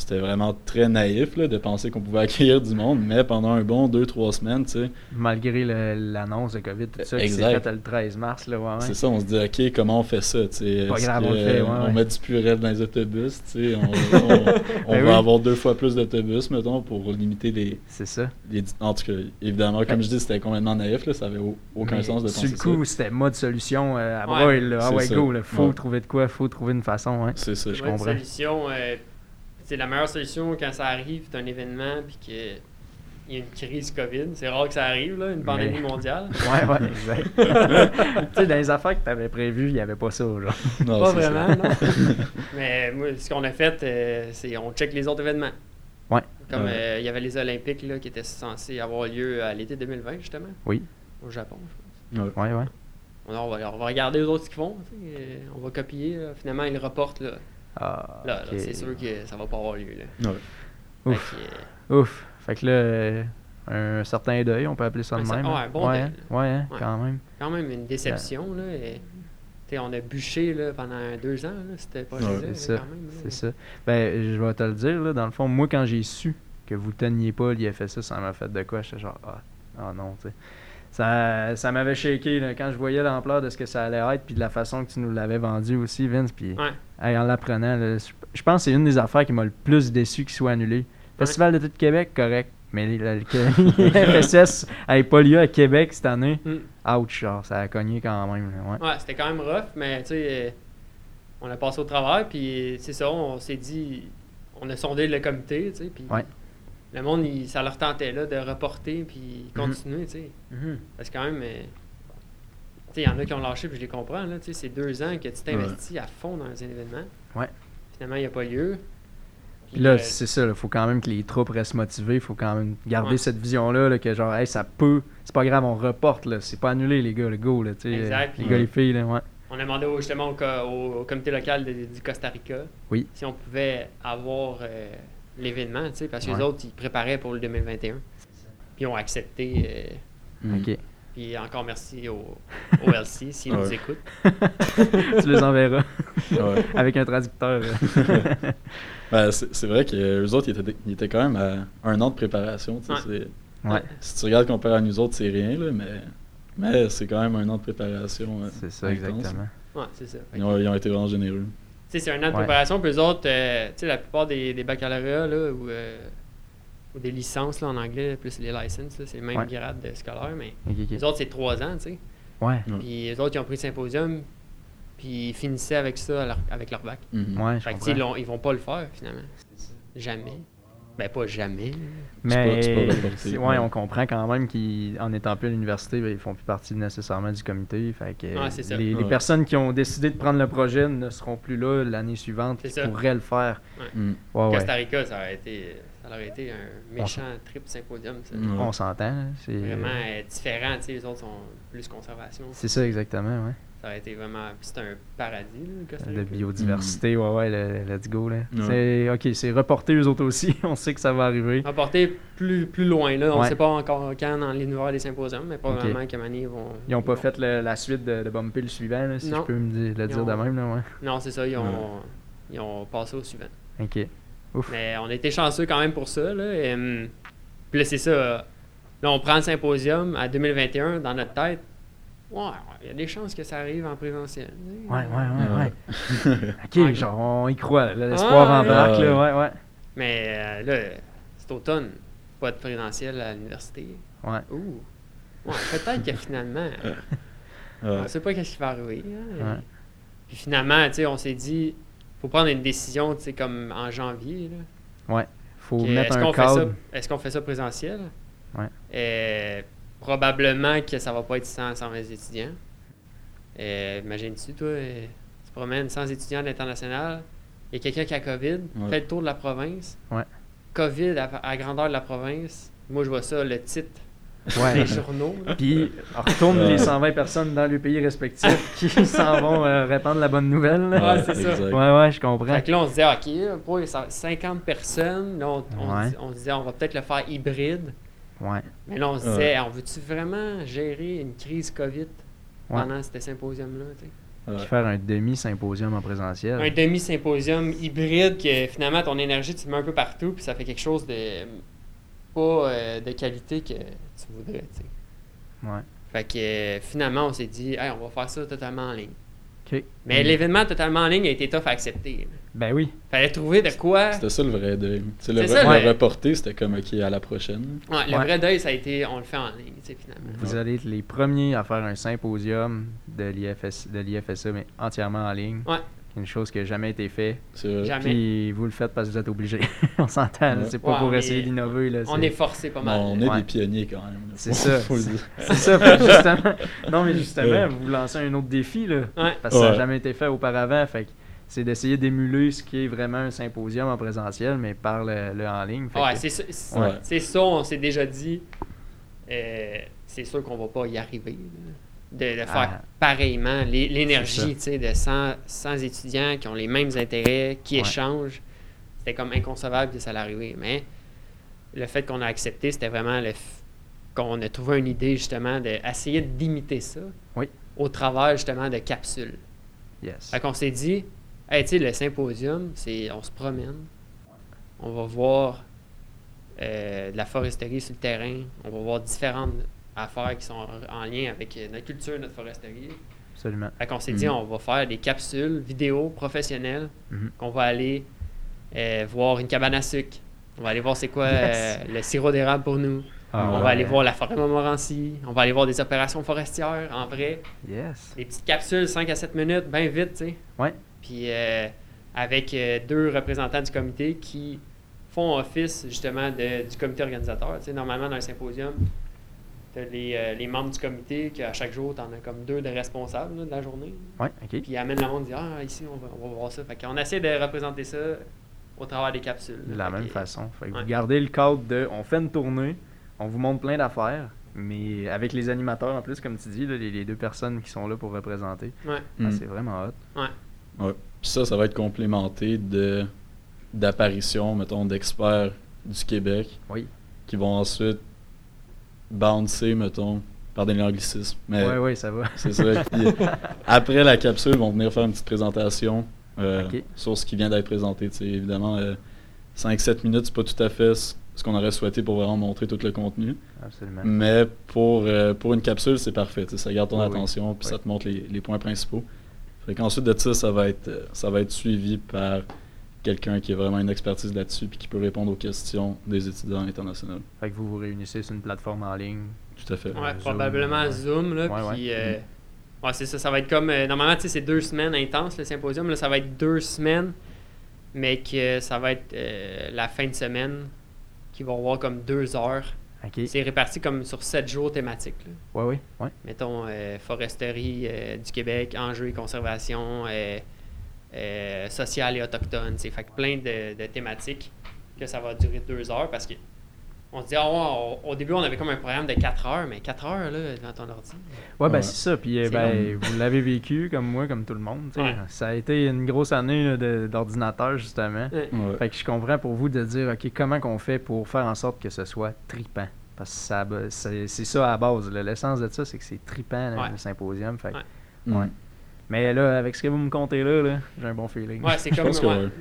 c'était vraiment très naïf là, de penser qu'on pouvait accueillir du monde, mais pendant un bon deux, trois semaines, tu sais, Malgré l'annonce de COVID, tout ça, qui s'est Exact. fait le 13 mars, là, ouais, ouais. c'est ça, on se dit, OK, comment on fait ça, tu sais? Pas grave, que, on fait, ouais, on ouais. met du purel dans les autobus, tu sais? On, on- on Ben va oui. avoir deux fois plus d'autobus, mettons, pour limiter les, C'est ça. Les- en tout cas, évidemment, comme Fait- je dis, c'était complètement naïf, là, ça avait au- aucun Mais sens de penser le coup, c'était mode solution euh, à Ouais. broil, là. Ah go, là. Faut Ouais. trouver de quoi, faut trouver une façon, hein. C'est ça. Je comprends. solution, euh, c'est la meilleure solution quand ça arrive, c'est un événement, puis qu'il y a une crise COVID. C'est rare que ça arrive, là, une pandémie Mais- mondiale. Ouais, ouais, exact. tu sais, dans les affaires que t'avais prévues, il n'y avait pas ça, genre. Non, Pas ça. vraiment, non. Mais moi, ce qu'on a fait, euh, c'est on check les autres événements. Ouais. Comme Ouais. euh, il y avait les Olympiques là, qui étaient censés avoir lieu à l'été 2020, justement. Oui. Au Japon, je pense. Ouais. Ouais, ouais. On, on va, on va regarder les autres ce qu'ils font. tu euh, on va copier. là. Finalement, ils le reportent. Là, Ah, là, là, ok. c'est sûr que ça va pas avoir lieu. Là. Ouais. Ouf. Fait que, Ouf. Fait que là, un certain deuil, on peut appeler ça de même. hein? ouais, bon ouais, deuil, hein. ouais, hein, Ouais. quand même. quand même une déception. Là, et, on a bûché là, pendant deux ans, c'était pas C'est ça. quand même. là. C'est ça. Ben, je vais te le dire, là, dans le fond, moi, quand j'ai su que vous teniez pas l'IFSA, ça m'a fait de quoi? J'étais genre, ah, ah non, tu sais. Ça, ça m'avait shaké là, quand je voyais l'ampleur de ce que ça allait être, puis de la façon que tu nous l'avais vendu aussi, Vince. Puis Ouais. hey, en l'apprenant, je pense que c'est une des affaires qui m'a le plus déçu qu'il soit annulé. Festival d'été de Québec, correct. Mais le, FSS n'avait pas lieu à Québec cette année. Mm. Ouch, genre, ça a cogné quand même. là, Ouais. Ouais, c'était quand même rough, mais tu sais, euh, on a passé au travers, puis c'est ça, on s'est dit, on a sondé le comité, tu sais, puis Ouais. Le monde, il- ça leur tentait là de reporter, puis Mhm. continuer, tu sais. Mhm. Parce que quand même, euh, tu sais, il y en a qui ont lâché, puis je les comprends, là, tu sais, c'est deux ans que tu t'investis à fond dans un événement. Ouais. Finalement, il n'y a pas lieu. Puis là, euh, c'est ça, il faut quand même que les troupes restent motivées, il faut quand même garder Ouais. cette vision-là, là, que genre, hey, ça peut, c'est pas grave, on reporte, là, c'est pas annulé, les gars, le go, là, tu sais, Exact, les gars, les filles, là, ouais. On a demandé justement au, co- au- au comité local de- du Costa Rica Oui. si on pouvait avoir euh, l'événement, tu sais, parce que les autres, ils préparaient pour le 2021. Puis ils ont accepté. euh, Mm. Ok, puis encore merci au, au LC s'ils nous écoutent. tu les enverras Ouais. avec un traducteur. Ben, c'est vrai que eux autres, ils étaient, ils étaient quand même à un an de préparation. tu sais, Ouais. Si tu regardes comparé à nous autres, c'est rien, là, mais, mais c'est quand même un an de préparation. euh, c'est ça, intense. exactement. Ouais, c'est ça. Ont, ils ont été vraiment généreux. C'est un an de Ouais. préparation, puis eux autres, euh, tu sais, la plupart des, des baccalauréats, là, ou, euh, ou des licences, là, en anglais, plus les licences, c'est le même Ouais. grade de scolaire, mais Ok, ok. les autres, c'est trois ans, tu sais. Ouais, Ouais. Puis les autres, ils ont pris le symposium, puis ils finissaient avec ça leur- avec leur bac. Mhm. ouais, je Fait que, ils, ils vont pas le faire, finalement. Jamais. Ben, pas jamais. Mais ouais. ouais, on comprend quand même qu'en étant plus à l'université, ben, ils font plus partie nécessairement du comité. Fait que les, les Ouais. personnes qui ont décidé de prendre le projet ne seront plus là l'année suivante. Qui pourraient le faire. Mm. Ouais, ouais. Costa Rica, ça aurait été, ça aurait été un méchant trip symposium. ça. Mm. On s'entend. là, C'est Vraiment euh, différent, tu sais, les autres sont plus conservation. c'est ça exactement, ouais. Ça aurait été vraiment. C'est un paradis, là, Costa De biodiversité, ouais, ouais, le- let's go. Là. C'est, ok, c'est reporté eux autres aussi. on sait que ça va arriver. Emporté plus, plus loin, là. On ne Ouais. sait pas encore quand dans l'univers des symposiums, mais probablement qu'à Mani, ils vont. Ils n'ont pas vont- fait le- la suite de, de bumper le suivant, là, si Non. je peux me dire, le Ils dire de même. Là, ouais. Non, c'est ça, ils ont, ils ont passé au suivant. Ok. Ouf. Mais on a été chanceux quand même pour ça. Là. Et, hum, puis là, c'est ça. Là, on prend le symposium à 2021 dans notre tête. Ouais, il y a des chances que ça arrive en présentiel. Ouais, ouais, ouais, ouais. Ok, Ouais. genre, on y croit. L'espoir Ouais, embarque, ouais. là, ouais, ouais. Mais euh, là, cet automne, pas de présentiel à l'université. Ouais. Ouh. Ouais, peut-être que finalement, on sait pas qu'est-ce qui va arriver. hein. Ouais. Puis finalement, tu sais, on s'est dit, faut prendre une décision, tu sais, comme en janvier. Là. Ouais. Faut Que mettre Est-ce un qu'on fait ça, cadre. est-ce qu'on fait ça présentiel? Ouais. Euh, probablement que ça va pas être 100, 120 étudiants. Euh, Imagine-tu, toi, euh, tu promènes 100 étudiants de l'international, il y a quelqu'un qui a COVID, Ouais. fait le tour de la province. Ouais. COVID à, à grandeur de la province. Moi, je vois ça, le titre Ouais. des journaux. Puis on retourne Ouais. les 120 personnes dans le pays respectif qui s'en vont euh, répandre la bonne nouvelle. Ouais, c'est ça. exact. Ouais, ouais, je comprends. Fait que là, on se disait, OK, pour les 50 personnes, là, on, on se disait, on va peut-être le faire hybride. Ouais. Mais là, on se Ouais. disait, on veut-tu vraiment gérer une crise COVID Ouais. pendant ce symposium-là? Puis faire un demi-symposium en présentiel. Un demi-symposium hybride que finalement, ton énergie, tu le mets un peu partout, puis ça fait quelque chose de pas euh, de qualité que tu voudrais. tu sais. Ouais. Fait que euh, finalement, on s'est dit, hey, on va faire ça totalement en ligne. Mais Mm. l'événement totalement en ligne a été tough à accepter. là. Ben oui. Fallait trouver de quoi. C'était ça le vrai deuil. Le, C'est vrai- ça, le le- reporter, c'était comme OK à la prochaine. Ouais, le Ouais. vrai deuil, ça a été, on le fait en ligne, tu sais, finalement. Vous allez être les premiers à faire un symposium de l'IFS, de l'IFSA, mais entièrement en ligne. Ouais. Une chose qui n'a jamais été faite. Jamais. Puis vous le faites parce que vous êtes obligés. on s'entend. Ouais. C'est pas Ouais, pour essayer est- d'innover. là, On est forcé pas Non, mal. on est Ouais. des pionniers quand même. là. C'est ça. faut le dire. C'est ça, justement. Non, mais justement, Ouais. vous lancez un autre défi, là. Ouais. Parce que ça n'a jamais été fait auparavant. Fait que c'est d'essayer d'émuler ce qui est vraiment un symposium en présentiel, mais par le, le en ligne. Ouais, que- c'est ça, c'est- Ouais. c'est ça, on s'est déjà dit. euh, c'est sûr qu'on va pas y arriver. De, de faire Ah. pareillement. L'énergie, tu sais, de 100, 100 étudiants qui ont les mêmes intérêts, qui Ouais. échangent, c'était comme inconcevable que ça allait arriver. Mais le fait qu'on a accepté, c'était vraiment le f- qu'on a trouvé une idée, justement, d'essayer d'imiter ça Oui. au travers, justement, de capsules. Yes. Fait qu'on s'est dit, hey, tu sais, le symposium, c'est on se promène, on va voir euh, de la foresterie sur le terrain, on va voir différentes affaires qui sont en, en lien avec euh, notre culture, notre foresterie. Absolument. Fait qu'on s'est dit, Mhm. on va faire des capsules vidéo professionnelles, Mhm. qu'on va aller euh, voir une cabane à sucre, on va aller voir c'est quoi Yes. euh, le sirop d'érable pour nous, Ah, on ouais. va aller voir la forêt Montmorency, on va aller voir des opérations forestières en vrai Yes. des petites capsules 5 à 7 minutes, bien vite, tu sais. Ouais. Puis euh, avec euh, deux représentants du comité qui font office justement de- du comité organisateur. Tu sais, normalement, dans un symposium, tu as les, euh, les membres du comité qu'à chaque jour, tu en as comme deux de responsables là, de la journée. Ouais, ok. Puis ils amènent le monde dit Ah, ici, on va, on va voir ça. Fait qu'on essaie de représenter ça au travers des capsules. De la Fait même que- façon. Fait que ouais. Vous gardez le cadre de on fait une tournée, on vous montre plein d'affaires, mais avec les animateurs en plus, comme tu dis, là, les, les deux personnes qui sont là pour représenter. Ouais. Ah, Mm. c'est vraiment hot. Ouais. Puis ça, ça va être complémenté de d'apparitions, mettons, d'experts du Québec Oui. qui vont ensuite bouncer, mettons, par des anglicismes. Mais Ouais, ouais, ça va. c'est ça. Puis, après la capsule, ils vont venir faire une petite présentation euh, sur ce qui vient d'être présenté. Évidemment, 5-7 minutes, c'est pas tout à fait ce ce qu'on aurait souhaité pour vraiment montrer tout le contenu. Absolument. Mais pour, euh, pour une capsule, c'est parfait. Ça garde ton Oui, oui. attention, puis Oui. ça te montre les, les points principaux. Fait qu'ensuite de ça, ça va être, euh, ça va être suivi par quelqu'un qui a vraiment une expertise là-dessus, puis qui peut répondre aux questions des étudiants internationaux. Fait que vous vous réunissez sur une plateforme en ligne. Tout à fait. Ouais, Zoom, probablement ouais. Zoom. Là, Ouais, puis, ouais. euh, ouais, c'est ça. Ça va être comme. euh, normalement, tu sais, c'est deux semaines intenses, le symposium. Là, ça va être deux semaines, mais que ça va être euh, la fin de semaine qui va avoir comme deux heures. C'est réparti comme sur sept jours thématiques. ouais, ouais. Mettons, euh, foresterie euh, du Québec, enjeux et conservation, euh, euh, sociale et autochtone. sais. Fait que plein de, de thématiques que ça va durer deux heures parce que. On se dit, ah on- au début, on avait comme un programme de 4 heures, mais 4 heures, là, devant ton ordi. Ouais, ben Ouais. c'est ça. Puis, euh, C'est ben, vous l'avez vécu comme moi, comme tout le monde. Ouais. Ça a été une grosse année d'ordinateur, justement. Ouais. Fait que je comprends pour vous de dire, OK, comment qu'on fait pour faire en sorte que ce soit tripant? Parce que ça, c'est ça à la base. là. L'essence de ça, c'est que c'est tripant, là, Ouais. le symposium. Fait que- Ouais. Mm. ouais. Mais là, avec ce que vous me contez là, là j'ai un bon feeling. Ouais, c'est comme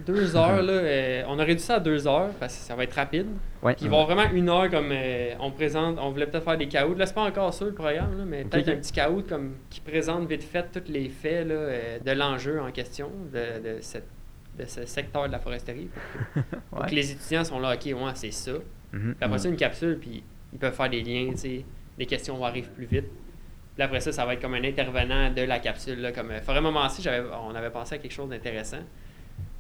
deux heures. Là, euh, on a réduit ça à deux heures parce que ça va être rapide. Ouais. Puis il va y avoir vraiment une heure comme euh, on présente. On voulait peut-être faire des caouts. Là, c'est pas encore ça le programme, là, mais peut-être un petit caout comme qui présente vite fait tous les faits là, euh, de l'enjeu en question de, de, cette- de ce secteur de la foresterie. Pour que, pour Ouais. que les étudiants sont là, ok, ouais, c'est ça. Puis Mhm. après Ouais. ça, une capsule, puis ils peuvent faire des liens, tu sais, les questions vont arriver plus vite. Puis après ça, ça va être comme un intervenant de la capsule. Là, comme euh, Forêt j'avais, on avait pensé à quelque chose d'intéressant.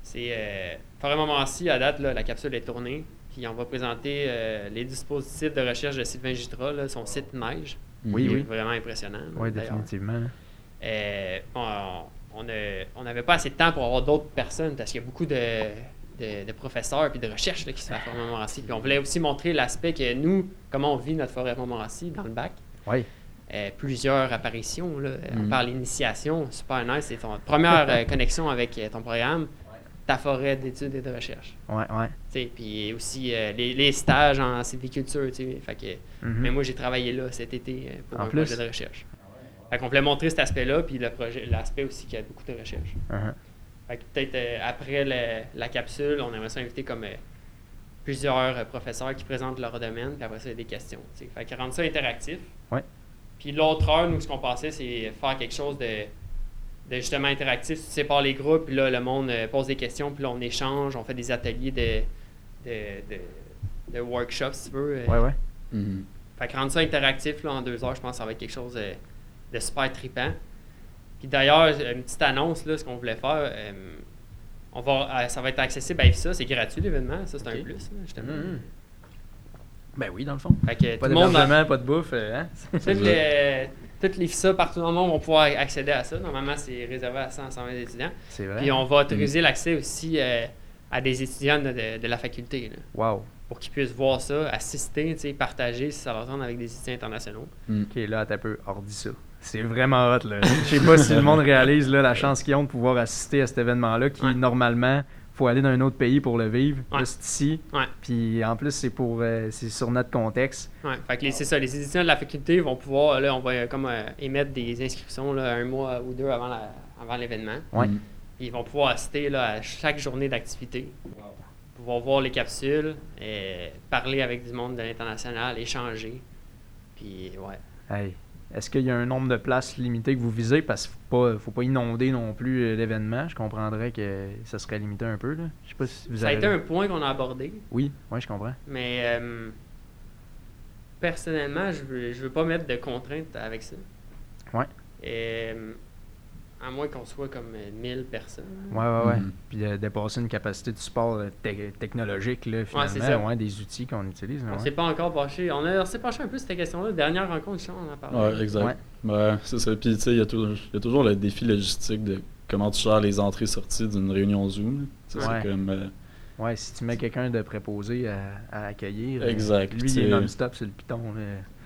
C'est euh, Forêt Montmorency, à date, là, la capsule est tournée. Puis on va présenter euh, les dispositifs de recherche de Sylvain Gitra, là, son site Neige. Oui, qui est oui. Vraiment impressionnant. Oui, définitivement. Euh, on on a- on n'avait pas assez de temps pour avoir d'autres personnes parce qu'il y a beaucoup de, de- de professeurs et de recherches là, qui se font à Forêt Montmorency. Puis on voulait aussi montrer l'aspect que nous, comment on vit notre forêt Montmorency dans le bac. Oui. Euh, plusieurs apparitions. Là. On Mhm. parle d'initiation, super nice. C'est ton première euh, connexion avec euh, ton programme, ta forêt d'études et de recherche. Ouais, ouais. Puis aussi euh, les, les stages en sylviculture. Fait que, Mhm. Mais moi, j'ai travaillé là cet été euh, pour En un plus? projet de recherche. Fait qu'on voulait montrer cet aspect-là, puis l'aspect aussi qu'il y a beaucoup de recherche. Fait que peut-être euh, après le- la capsule, on aimerait ça inviter comme euh, plusieurs euh, professeurs qui présentent leur domaine, puis après ça, il y a des questions. tu sais. Fait que rendre ça interactif. Ouais. Puis l'autre heure, nous, ce qu'on pensait, c'est faire quelque chose de, de justement interactif. Tu sépares les groupes, puis là, le monde euh, pose des questions, puis là, on échange, on fait des ateliers de, de, de, de workshops, si tu veux. euh. Ouais, ouais. Mhm. Fait que rendre ça interactif là, en deux heures, je pense que ça va être quelque chose de, de super trippant. Puis d'ailleurs, une petite annonce, là, ce qu'on voulait faire, euh, on va, euh, ça va être accessible à IFSA, c'est gratuit l'événement, ça c'est un plus, là, justement. Mhm. Ben oui, dans le fond. Fait que Pas tout le monde, pas de bouffe. euh, hein? toutes les, toutes les IFSA partout dans le monde vont pouvoir accéder à ça. Normalement, c'est réservé à 100 120 étudiants. C'est vrai. Puis on va autoriser l'accès aussi euh, à des étudiants de, de- de la faculté, là, Wow. Pour qu'ils puissent voir ça, assister, tu sais, partager si ça leur tente avec des étudiants internationaux. Mhm. Ok, là, t'as peu hors dit ça. C'est vraiment hot, là. Je sais pas si le monde réalise là, la chance qu'ils ont de pouvoir assister à cet événement-là, qui Ouais. normalement, faut aller dans un autre pays pour le vivre. Ouais. C'est ici. Ouais. Puis en plus, c'est pour euh, c'est sur notre contexte. Ouais, fait que les- c'est ça, les étudiants de la faculté vont pouvoir, là, on va euh, comme euh, émettre des inscriptions là, un mois ou deux avant, la- avant l'événement. Ouais. Ils vont pouvoir assister là, à chaque journée d'activité, pouvoir voir les capsules, et parler avec du monde de l'international, échanger. Puis, ouais. Hey. Est-ce qu'il y a un nombre de places limité que vous visez? Parce qu'il ne faut pas, faut pas inonder non plus euh, l'événement. Je comprendrais que ça serait limité un peu. Là. Je sais pas si vous Ça a été un point qu'on a abordé, Oui, oui, je comprends. mais euh, personnellement, je veux, je veux pas mettre de contraintes avec ça. Euh, à moins qu'on soit comme euh, 1000 personnes. Ouais, ouais, ouais. Mhm. Puis de dépasser une capacité de support euh, te- technologique, là, finalement. c'est ça. ouais, des outils qu'on utilise. On ouais. s'est pas encore penché. On, s'est penché un peu sur cette question-là. Dernière rencontre, on en parlait. Ouais, exact. Ouais. Ouais, c'est ça. Puis, tu sais, il y, a toujours- il y a toujours le défi logistique de comment tu gères les entrées-sorties d'une réunion Zoom. Ouais. C'est comme. euh, Ouais, si tu mets quelqu'un de préposé à, à accueillir, euh, Exact. lui, il est C'est- non-stop sur le piton. là.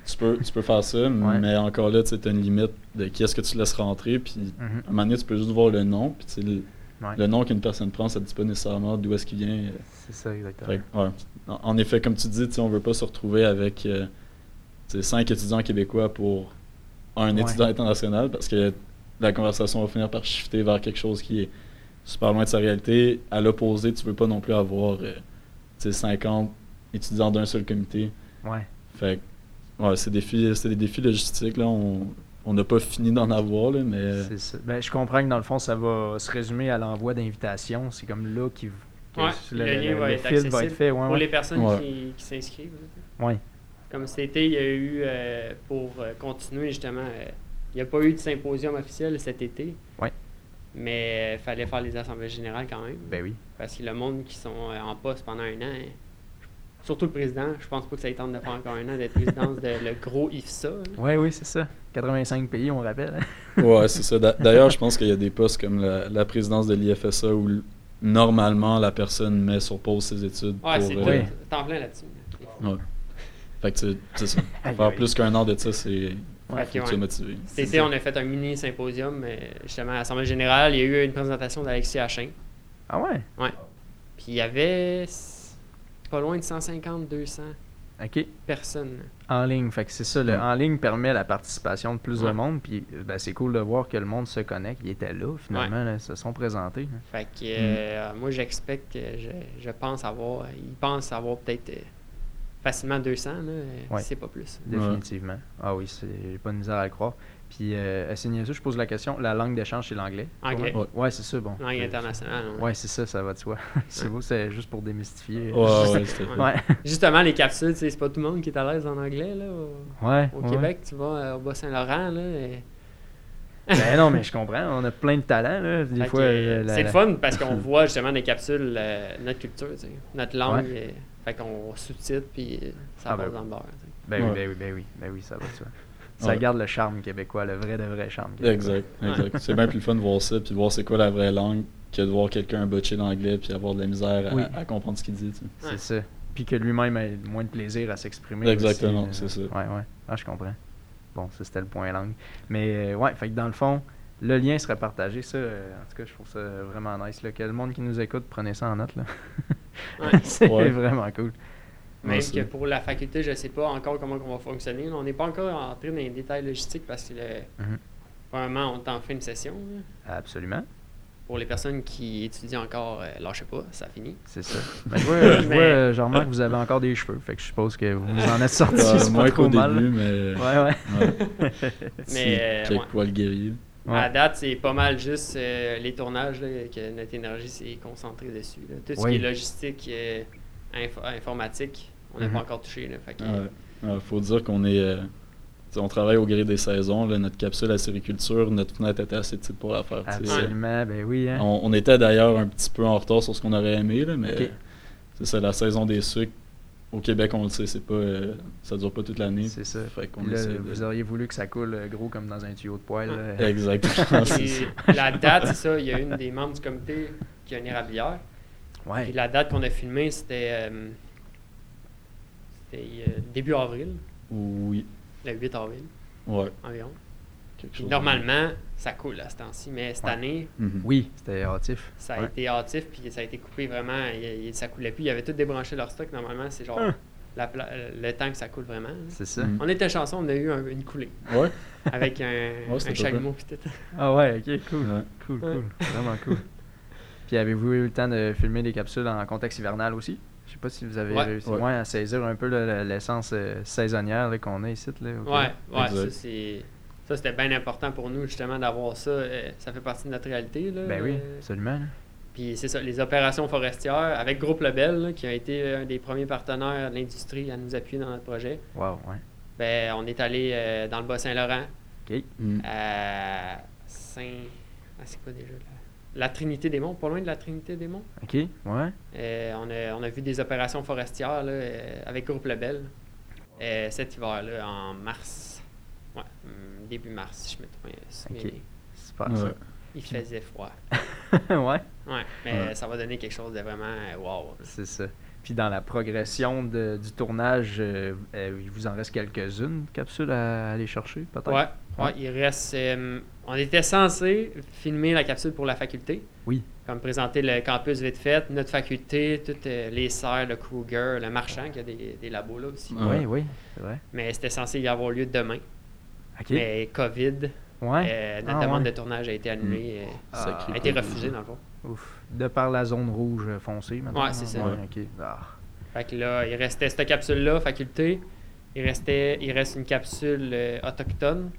Tu, peux, tu peux faire ça, mais encore là, tu as une limite de qui est-ce que tu laisses rentrer. Puis, Mhm. à un moment donné, tu peux juste voir le nom. Puis, tu sais, le, Ouais. le nom qu'une personne prend, ça ne dit pas nécessairement d'où est-ce qu'il vient. euh. C'est ça, exactement. Fait que, ouais. en, en effet, comme tu dis, on veut pas se retrouver avec euh, cinq étudiants québécois pour un étudiant international parce que la conversation va finir par shifter vers quelque chose qui est super loin de sa réalité. À l'opposé, tu veux pas non plus avoir euh, tu sais, 50 étudiants d'un seul comité. Ouais. Fait que, ouais, c'est des, défis- c'est des défis logistiques. Là. On on n'a pas fini d'en avoir, là, mais euh, ça. Ben, je comprends que dans le fond, ça va se résumer à l'envoi d'invitations. C'est comme là qui que Ouais, le, le lien va être fil va être accessible fait. Ouais, Pour ouais. les personnes Ouais. qui, qui s'inscrivent. Ouais. Comme cet été, il y a eu, euh, pour euh, continuer justement, euh, il n'y a pas eu de symposium officiel cet été. Ouais. Mais il fallait faire les assemblées générales quand même. Ben oui. Parce que le monde qui sont euh, en poste pendant un an, hein, surtout le président, je pense pas que ça lui tente de faire encore un an d'être président de le gros IFSA. Ouais, oui, c'est ça. 85 pays, on rappelle. hein. ouais, c'est ça. D'a- D'ailleurs, je pense qu'il y a des postes comme la, la présidence de l'IFSA où normalement la personne met sur pause ses études. Ouais, pour, c'est euh. T'en plein là-dessus. Ouais. Fait que c'est- c'est ça. Faire plus qu'un an de ça, c'est. Ouais, motivé. On a fait un mini symposium, justement à l'Assemblée générale. Il y a eu une présentation d'Alexis Hachin. Ah ouais? Puis il y avait pas loin de 150-200 OK. personnes. En ligne. Fait que c'est ça. Le Ouais. en ligne permet la participation de plus de monde. Puis ben, c'est cool de voir que le monde se connecte. Ils étaient là, finalement. là, se sont présentés. Fait que euh, moi, j'expecte, que je, je pense avoir, ils pensent avoir peut-être euh, facilement 200, là, Ouais. c'est pas plus. Définitivement. Ah oui, c'est j'ai pas de misère à le croire. Puis, euh, je pose la question. La langue d'échange, c'est l'anglais. Anglais. Ouais, Ouais, c'est ça, bon. Langue internationale. ouais. Ouais, c'est ça, ça va de soi. c'est beau, c'est juste pour démystifier. Ouais, ouais, c'était Ouais. Ouais, Justement, les capsules, c'est pas tout le monde qui est à l'aise en anglais. Là, au ouais. au ouais. Québec, tu vas euh, au Bas-Saint-Laurent. Là, et- Ben non, mais je comprends. On a plein de talents, là. Des Fait fois, euh, la- c'est la- fun parce qu'on voit justement des capsules, euh, notre culture, tu sais, notre langue. Ouais. euh, fait qu'on sous-titre, puis ça Ah, passe ben dans le beurre. sais. Ben oui, ben oui, ben oui, ben oui, ça va de soi. Ça Ouais. garde le charme québécois, le vrai de vrai charme québécois. Exact, exact. C'est bien plus fun de voir ça, puis de voir c'est quoi la vraie langue, que de voir quelqu'un botcher l'anglais, puis avoir de la misère à, Oui. à comprendre ce qu'il dit. C'est Ouais. ça. Puis que lui-même ait moins de plaisir à s'exprimer. Exactement, euh, c'est ça. Ouais, ouais. Ah, je comprends. Bon, ça, c'était le point langue. Mais euh, ouais, fait que dans le fond, le lien serait partagé. Ça, euh, en tout cas, je trouve ça vraiment nice. Là. Que le monde qui nous écoute, prenez ça en note. Là. Ouais. c'est Ouais. vraiment cool. Même Ouais, que pour la faculté, je sais pas encore comment on va fonctionner. On n'est pas encore entré dans les détails logistiques parce que le, Mhm. vraiment, on est en fin de session. là. Absolument. Pour les personnes qui étudient encore, euh, lâchez pas, ça finit. C'est ça. Mais je vois, je, vois, Mais- euh, je remarque que vous avez encore des cheveux. Fait que je suppose que vous en êtes sortis. Euh, c'est pas moins trop qu'au mal. début, mais. Ouais, ouais. ouais. Mais, euh, ouais. poils guéris. Ouais. À date, c'est pas mal juste euh, les tournages là, que notre énergie s'est concentrée dessus. là. Tout ce Oui. qui est logistique, euh, info- informatique, on n'a Mhm. pas encore touché. Là, fait que, Ouais. Ouais, faut dire qu'on est. euh, on travaille au gré des saisons. là, notre capsule à sériculture, notre fenêtre était assez petite pour la faire. Absolument, ben oui. Hein. On, on était d'ailleurs un petit peu en retard sur ce qu'on aurait aimé, là, mais c'est ça, la saison des sucres. Au Québec, on le sait, c'est pas, euh, ça dure pas toute l'année. C'est ça. Fait là, de- vous auriez voulu que ça coule euh, gros comme dans un tuyau de poêle. là. Exactement. la date, c'est ça, il y a une des membres du comité qui a une érablière. Ouais. Puis la date qu'on a filmée, c'était euh, c'était euh, début avril, Oui. le 8 avril Ouais. environ. Chose. normalement, ça coule à ce temps-ci, mais cette Ouais. année, Mhm. Oui, c'était hâtif. ça a Ouais. été hâtif, puis ça a été coupé vraiment, il- il- ça coulait plus. Ils avaient tout débranché leur stock, normalement, c'est genre Hein. la le temps que ça coule vraiment. là. C'est ça. Mhm. On était chanceux, on a eu un- une coulée Ouais. avec un, un chalumeau puis tout. Ah ouais, ok, cool. Ouais. Cool, Ouais. cool. Vraiment cool. Puis avez-vous eu le temps de filmer des capsules en contexte hivernal aussi? Je sais pas si vous avez Ouais. réussi Ouais. ouais, à saisir un peu l'essence euh, saisonnière là, qu'on a ici. Là, Exact. ça c'est. Ça, c'était bien important pour nous, justement, d'avoir ça. euh, ça fait partie de notre réalité. Là, Ben oui, euh, absolument. Puis c'est ça, les opérations forestières avec Groupe Lebel, là, qui a été un des premiers partenaires de l'industrie à nous appuyer dans notre projet. Wow, ouais. Ben, on est allé euh, dans le Bas-Saint-Laurent, Ok. Mhm. à Saint. Ah, c'est quoi déjà là? La Trinité des Monts, pas loin de la Trinité des Monts. Ok, ouais. Euh, on, a, on a vu des opérations forestières là, euh, avec Groupe Lebel euh, cet hiver-là, en mars. Ouais, hum, début mars, si je me trompe. Ok. Super Ouais. Il faisait froid. ça. ouais, Ouais, mais Ouais. ça va donner quelque chose de vraiment wow. c'est ça. Puis dans la progression de- du tournage, euh, euh, il vous en reste quelques-unes capsules à aller chercher, peut-être? Ouais, ouais, Ouais. il reste. euh, on était censé filmer la capsule pour la faculté. Oui. Comme présenter le campus vite fait, notre faculté, toutes euh, les serres, le Kruger, le marchand, qui a des, des labos là aussi. Ouais. Oui, oui, c'est vrai. Mais c'était censé y avoir lieu demain. Ok. Mais COVID, ouais. euh, notre Ah, demande ouais. de tournage a été annulée. euh, Ah. A été refusée dans le fond. Ouf. De par la zone rouge foncée, maintenant. Ouais, c'est ça. Ouais, Ouais. ok. Ah. Fait que là, il restait cette capsule-là, faculté. Il, restait, il reste une capsule euh, autochtone.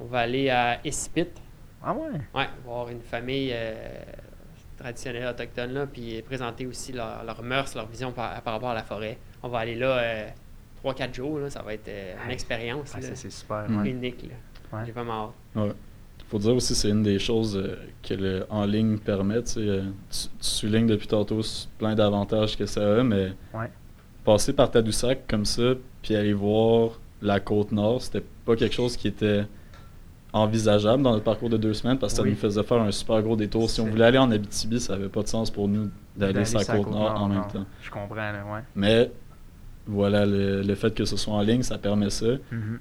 On va aller à Esipit. Ah ouais? Ouais, voir une famille euh, traditionnelle autochtone là, puis présenter aussi leur- leurs mœurs, leur vision par, par rapport à la forêt. On va aller là euh, 3-4 jours, là, ça va être euh, une expérience Ah, c'est super. Mm. ouais. unique. là. Ouais. J'ai vraiment hâte. Ouais. Faut dire aussi, c'est une des choses euh, que le en ligne permet. tu sais, euh, Tu, tu soulignes depuis tantôt plein d'avantages que ça a, mais Ouais. passer par Tadoussac comme ça, puis aller voir la côte nord, c'était pas quelque chose qui était envisageable dans notre parcours de deux semaines parce que ça Oui. nous faisait faire un super gros détour. Si on voulait aller en Abitibi, ça avait pas de sens pour nous d'aller sur la sur la côte nord en non. même temps. Je comprends, là, ouais. Mais voilà, le, le fait que ce soit en ligne, ça permet ça. Mhm.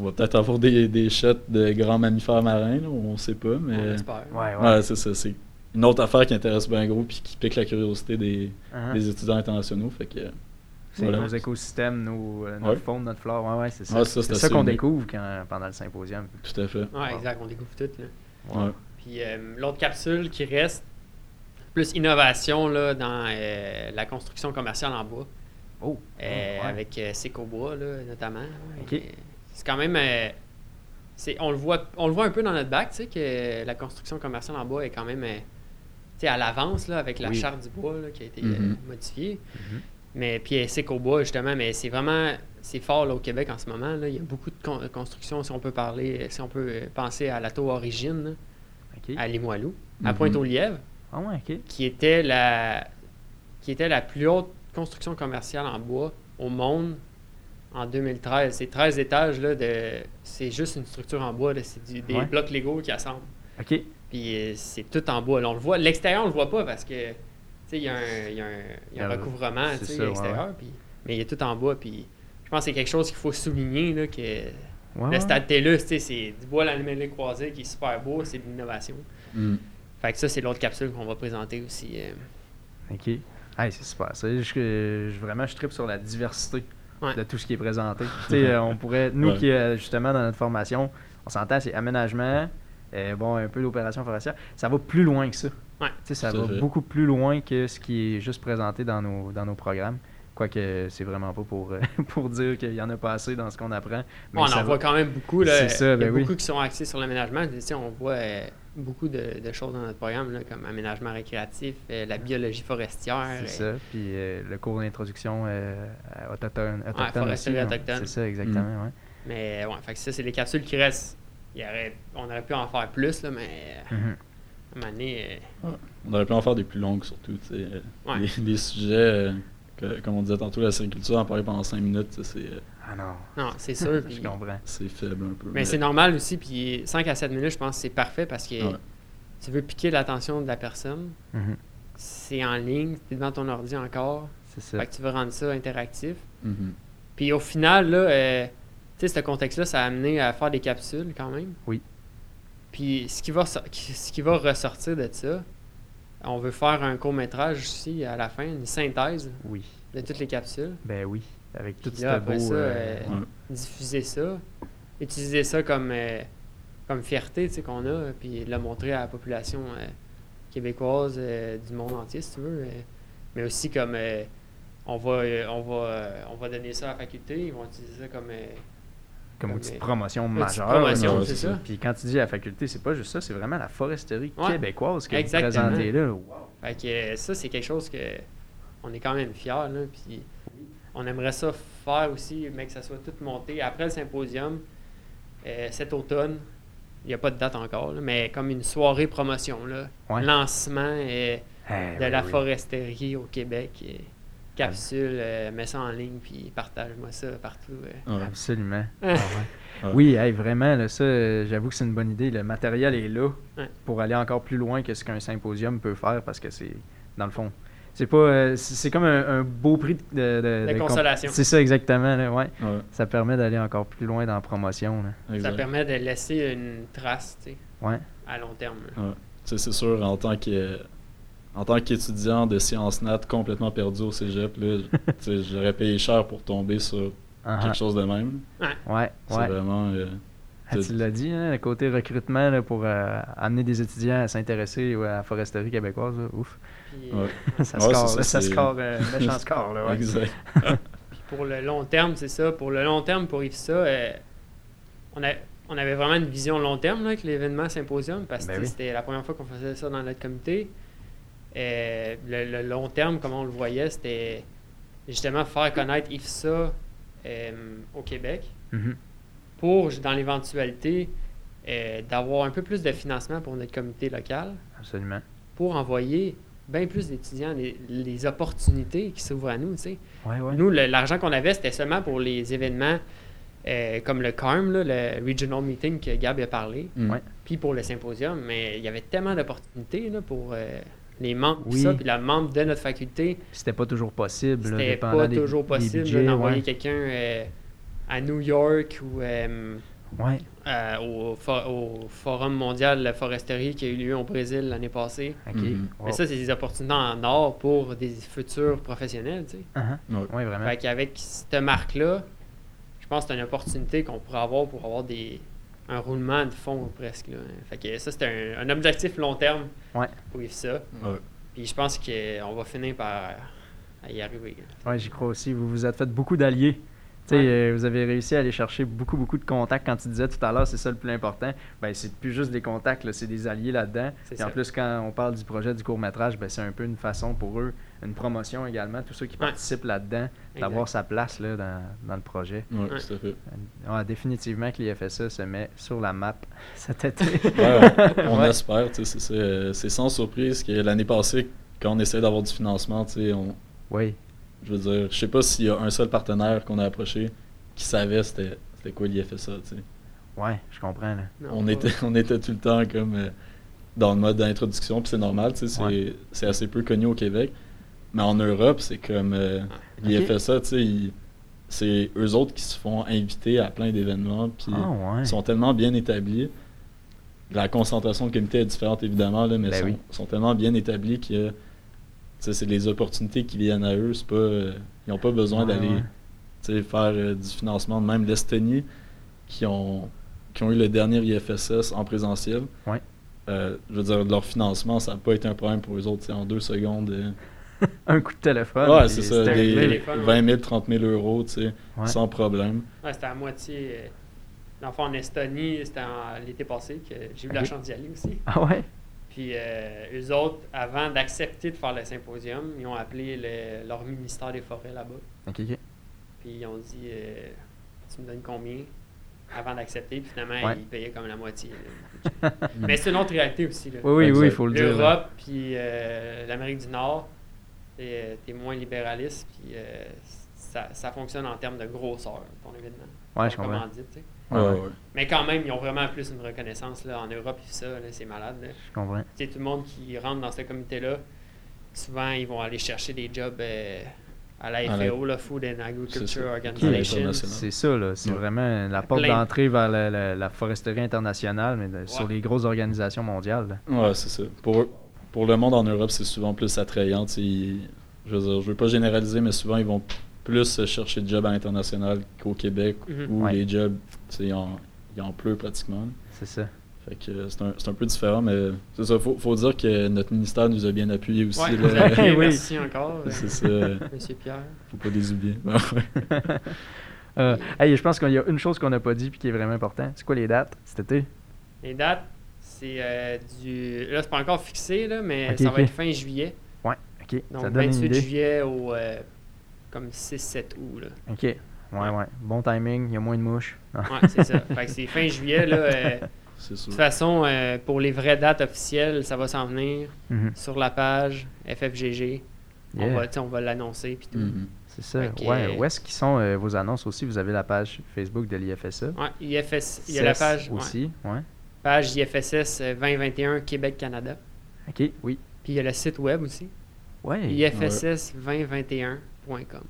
On va peut-être avoir des, des shots de grands mammifères marins, là, on sait pas, mais. On espère. Ouais, ouais. Ouais, c'est ça. C'est une autre affaire qui intéresse bien gros puis qui pique la curiosité des, Uh-huh. des étudiants internationaux. Fait que, C'est voilà. nos écosystèmes, nos, euh, notre Ouais. faune, notre flore. Ouais, ouais, c'est ça. Ouais, ça, c'est ça qu'on découvre quand- pendant le symposium. Tout à fait. Ouais, exact, on découvre tout. Là. Ouais. Puis euh, l'autre capsule qui reste, plus innovation là, dans euh, la construction commerciale en bois. Oh, euh, ouais. avec euh, Secobois, là, notamment. C'est quand même. euh, c'est, on, le voit, on le voit un peu dans notre bac, tu sais, que la construction commerciale en bois est quand même euh, tu sais, à l'avance là, avec la Oui. charte du bois là, qui a été Mhm. euh, modifiée. Mhm. Mais puis euh, Secobois, justement, mais c'est vraiment. C'est fort là, au Québec en ce moment. Là. Il y a beaucoup de con- constructions, si on peut parler, si on peut euh, penser à la tour Origine, à Limoilou, à Mhm. Pointe-aux-Lièvres Ah ouais, qui était la qui était la plus haute construction commerciale en bois au monde en 2013. C'est 13 étages là de c'est juste une structure en bois c'est des Ouais. blocs Lego qui assemblent. OK. Puis euh, c'est tout en bois. Là, on le voit l'extérieur on le voit pas parce que il y a un il y a un, y a a- recouvrement c'est tu sais, ça, à ouais, l'extérieur puis mais il est tout en bois puis je pense que c'est quelque chose qu'il faut souligner là que Ouais, le stade TELUS, tu sais, c'est du bois lamellé croisé qui est super beau, c'est de l'innovation. Mm. Fait que ça, c'est l'autre capsule qu'on va présenter aussi. euh. OK. Hey, c'est super. Ça, je, je- vraiment, je tripe sur la diversité Ouais. de tout ce qui est présenté. tu sais, euh, on pourrait, nous Ouais. qui, euh, justement, dans notre formation, on s'entend, c'est aménagement, euh, bon, un peu l'opération forestière. Ça va plus loin que ça. Ouais. Tu sais, ça va fait. beaucoup plus loin que ce qui est juste présenté dans nos, dans nos programmes. Quoique, c'est vraiment pas pour, euh, pour dire qu'il y en a pas assez dans ce qu'on apprend. Mais on en va- voit quand même beaucoup. Là. Il y a ben oui. beaucoup qui sont axés sur l'aménagement. Tu sais, on voit euh, beaucoup de, de choses dans notre programme, là, comme aménagement récréatif, euh, la biologie forestière. C'est ça. Puis euh, le cours d'introduction euh, à autochtone, autochtone foresterie aussi, hein. autochtone. C'est ça, exactement. ouais. Mais ouais, fait que ça, c'est les capsules qui restent. Il y aurait, on aurait pu en faire plus, là, mais Mhm. Euh, On aurait pu en faire des plus longues surtout. tu sais, euh, Ouais. Les sujets, euh, que- comme on disait tantôt, la sériculture, en parler pendant 5 minutes, c'est euh, Ah non. non, c'est sûr. je puis- comprends. c'est faible un peu. mais c'est normal aussi. Puis 5 à 7 minutes, je pense que c'est parfait parce que Ouais. tu veux piquer l'attention de la personne. Mhm. C'est en ligne, tu es devant ton ordi encore. C'est ça. Fait que tu veux rendre ça interactif. Mhm. Puis au final, là, euh, tu sais, ce contexte-là, ça a amené à faire des capsules quand même. Oui. Puis ce qui va, ce qui va ressortir de ça, on veut faire un court-métrage aussi à la fin, une synthèse Oui. de toutes les capsules. Ben oui. Avec tout ce beau. ça, euh, euh, Ouais. diffuser ça, utiliser ça comme, euh, comme fierté tu sais, qu'on a, puis le montrer à la population euh, québécoise euh, du monde entier, si tu veux. euh, mais aussi comme euh, on va, euh, on, va, euh, on va donner ça à la faculté, ils vont utiliser ça comme. Comme petite euh, promotion majeure. promotion, c'est ça. Puis quand tu dis la faculté, c'est pas juste ça, c'est vraiment la foresterie Ouais. québécoise que vous Exactement. présentez là. Wow. Fait que euh, ça, c'est quelque chose que on est quand même fiers, là, puis on aimerait ça faire aussi, mais que ça soit tout monté après le symposium euh, cet automne. Il n'y a pas de date encore, là, mais comme une soirée promotion, là, Ouais. lancement euh, Eh, de la oui. foresterie au Québec. Capsule, euh, mets ça en ligne, puis partage-moi ça partout. euh. Ouais. Absolument. Ah ouais. Ouais. Oui, hey, vraiment, là, ça, euh, j'avoue que c'est une bonne idée. Le matériel est là Ouais. pour aller encore plus loin que ce qu'un symposium peut faire parce que c'est, dans le fond, c'est pas, euh, c'est comme un, un beau prix de, de, consolation. C'est ça exactement, là, ouais. Ouais, Ça permet d'aller encore plus loin dans la promotion. Là. Ça permet de laisser une trace tu sais, Ouais. à long terme. c'est sûr, en tant que en tant qu'étudiant de sciences nat complètement perdu au cégep, j'aurais payé cher pour tomber sur Ah, quelque chose de même. Ouais, C'est ouais. vraiment. euh, Ah, tu l'as dit, hein, le côté recrutement là, pour euh, amener des étudiants à s'intéresser ouais, à la foresterie québécoise. là, ouf. Puis, Ouais. ça score, là, ça, ça score, euh, méchant score. Là, ouais. Exact. Puis pour le long terme, c'est ça. Pour le long terme, pour IFSA, euh, on, a, on avait vraiment une vision long terme là, avec l'événement symposium parce que Ben oui. c'était la première fois qu'on faisait ça dans notre comité. Euh, le, le long terme, comme on le voyait, c'était justement faire connaître IFSA euh, au Québec Mhm. pour, dans l'éventualité, euh, d'avoir un peu plus de financement pour notre comité local Absolument. pour envoyer bien plus d'étudiants, les, les opportunités qui s'ouvrent à nous, tu sais. Ouais, ouais. Nous, le- l'argent qu'on avait, c'était seulement pour les événements euh, comme le CARM, là, le Regional Meeting que Gab a parlé, Mm. Puis pour le symposium. Mais il y avait tellement d'opportunités là, pour euh, les membres, Oui. ça, puis la membre de notre faculté. C'était pas toujours possible. C'était pas des- toujours possible d'envoyer ouais. quelqu'un euh, à New York ou euh, Ouais, euh, au, fo- au Forum mondial de la foresterie qui a eu lieu au Brésil l'année passée. Mhm. Wow. Mais ça, c'est des opportunités en or pour des futurs professionnels, tu sais. Uh-huh. Ouais. Ouais, vraiment. Fait qu'avec cette marque-là, je pense que c'est une opportunité qu'on pourrait avoir pour avoir des, un roulement de fonds presque. Là. Fait que ça, c'est un, un objectif long terme Ouais. pour vivre ça. Ouais. Puis je pense qu'on va finir par à y arriver. Oui, j'y crois aussi. Vous vous êtes fait beaucoup d'alliés. Tu sais, Ouais. euh, vous avez réussi à aller chercher beaucoup, beaucoup de contacts. Quand tu disais tout à l'heure, c'est ça le plus important. Ben, c'est plus juste des contacts, c'est des alliés là-dedans. Et en plus, quand on parle du projet du court-métrage, ben, c'est un peu une façon pour eux, une promotion également, tous ceux qui Ouais. participent là-dedans, d'avoir sa place là, dans, dans le projet. Ouais, Ouais. tout à fait. Ouais, définitivement que l'IFSA se met sur la map cet été. Ouais, on Ouais. espère, c'est euh, sans surprise que l'année passée, quand on essayait d'avoir du financement, tu sais, on, Oui, je veux dire, je sais pas s'il y a un seul partenaire qu'on a approché qui savait c'était c'était quoi l'IFSA, tu sais. ouais, je comprends. Là. Non, On pas- était, on était tout le temps comme euh, dans le mode d'introduction, puis c'est normal, tu sais, c'est Ouais. c'est assez peu connu au Québec. Mais en Europe, c'est comme euh, l'IFSA, tu sais, ils- c'est eux autres qui se font inviter à plein d'événements, puis Ah ouais. ils sont tellement bien établis. La concentration de comité est différente, évidemment, là, mais Ben ils sont, oui. sont tellement bien établis que c'est les opportunités qui viennent à eux. C'est pas, euh, ils n'ont pas besoin Ouais, d'aller ouais. faire euh, du financement. Même l'Estonie, qui ont, qui ont eu le dernier IFSS en présentiel, Ouais. euh, je veux dire, leur financement, ça n'a pas été un problème pour eux autres. En deux secondes, euh, Un coup de téléphone. ouais, c'est ça, c'était des réglé. Téléphone, 20 000, 30 000 euros, tu sais, Ouais. sans problème. Ouais, c'était à moitié. euh, Dans le fond, en Estonie, c'était l'été passé que j'ai eu la chance d'y aller aussi. Ah ouais? Puis euh, eux autres, avant d'accepter de faire le symposium, ils ont appelé le- leur ministère des Forêts là-bas. Ok, ok. Puis ils ont dit euh, Tu me donnes combien avant d'accepter? Puis finalement, Ouais. ils payaient comme la moitié. là. Mais c'est une autre réalité aussi. Là. Oui, oui, oui, il faut le dire. L'Europe, puis euh, l'Amérique du Nord, t'es es moins libéraliste, puis euh, ça, ça fonctionne en termes de grosseur, ton événement. Ouais, je comprends. tu sais. Ouais, Ouais, ouais. ouais. Mais quand même, ils ont vraiment plus une reconnaissance là, en Europe, puis ça, là, c'est malade. là. Je comprends. Tu sais, tout le monde qui rentre dans ce comité-là, souvent, ils vont aller chercher des jobs euh, à la FAO, la Food and Agriculture. Organization. C'est ça, là. C'est Ouais. vraiment la porte Plein. d'entrée vers la, la- la foresterie internationale, mais de- sur les grosses organisations mondiales. là. Ouais, c'est ça. Pour, pour le monde en Europe, c'est souvent plus attrayant. ils- je veux dire, je veux pas généraliser, mais souvent, ils vont plus chercher de jobs à l'international qu'au Québec, Mhm. où Ouais. les jobs, tu sais, il en, il en pleut pratiquement. C'est ça. Fait que c'est un, c'est un peu différent, mais c'est ça. Faut, faut dire que notre ministère nous a bien appuyés aussi. Ouais, là. Oui. merci encore, euh, c'est ça. Monsieur Pierre. Faut pas les oublier. Ouais. Euh, hey, je pense qu'il y a une chose qu'on n'a pas dit et qui est vraiment importante. C'est quoi les dates cet été? Les dates, c'est euh, du. Là, c'est pas encore fixé, là, mais ça va être fin juillet. Ouais, ok. Donc, ça donne une 28 idée. juillet au. euh, comme 6-7 août, là. Ok. Ouais, ouais, Bon timing, il y a moins de mouches. Ouais, c'est ça. Fait que c'est fin juillet, là. euh, de toute façon, euh, pour les vraies dates officielles, ça va s'en venir mhm. sur la page FFGG. On Yeah. va, on va l'annoncer, puis tout. Mhm. C'est ça. Fait Ouais. Où est-ce qu'ils sont euh, vos annonces aussi? Vous avez la page Facebook de l'IFSA. Ouais, IFS, il y a la page, ouais, aussi. Ouais. Page IFSS euh, 2021 Québec-Canada. Ok, oui. Puis il y a le site web aussi, Ouais. ifss2021.com.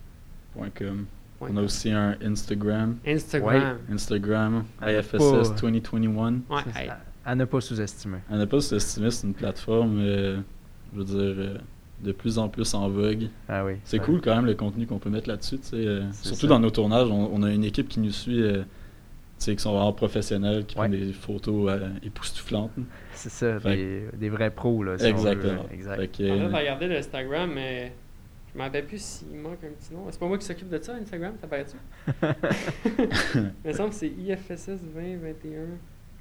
Point com. Point On a aussi un Instagram. Instagram. Instagram, IFSS pas- 2021. Ouais, hey, à, à ne pas sous-estimer. On n'a pas sous-estimé, c'est une plateforme, euh, je veux dire, euh, de plus en plus en vogue. Ah oui. C'est cool quand même le contenu qu'on peut mettre là-dessus. tu sais, euh, C'est surtout ça. dans nos tournages, on, on a une équipe qui nous suit, euh, qui sont vraiment professionnels, qui Ouais. prennent des photos euh, époustouflantes. C'est ça, Fait des, des vrais pros, là. si on Exactement. euh, Exact. Fait que, En euh, fait, regardez l'Instagram, mais je me rappelle plus s'il manque un petit nom. C'est pas moi qui s'occupe de ça, Instagram, t'apparaît-tu? Il me semble que c'est IFSS 2021.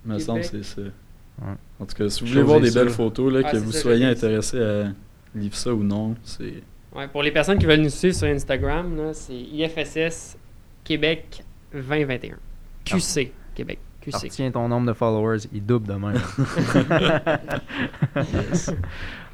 me semble que c'est ça. Ouais. En tout cas, si vous voulez voir des belles photos, là, Ah, que vous ça, soyez intéressé à lire ça ou non, c'est Ouais, pour les personnes qui veulent nous suivre sur Instagram, là, c'est IFSS Québec 2021. QC Québec. QC. Alors, tiens, ton nombre de followers, il double de même. Yes.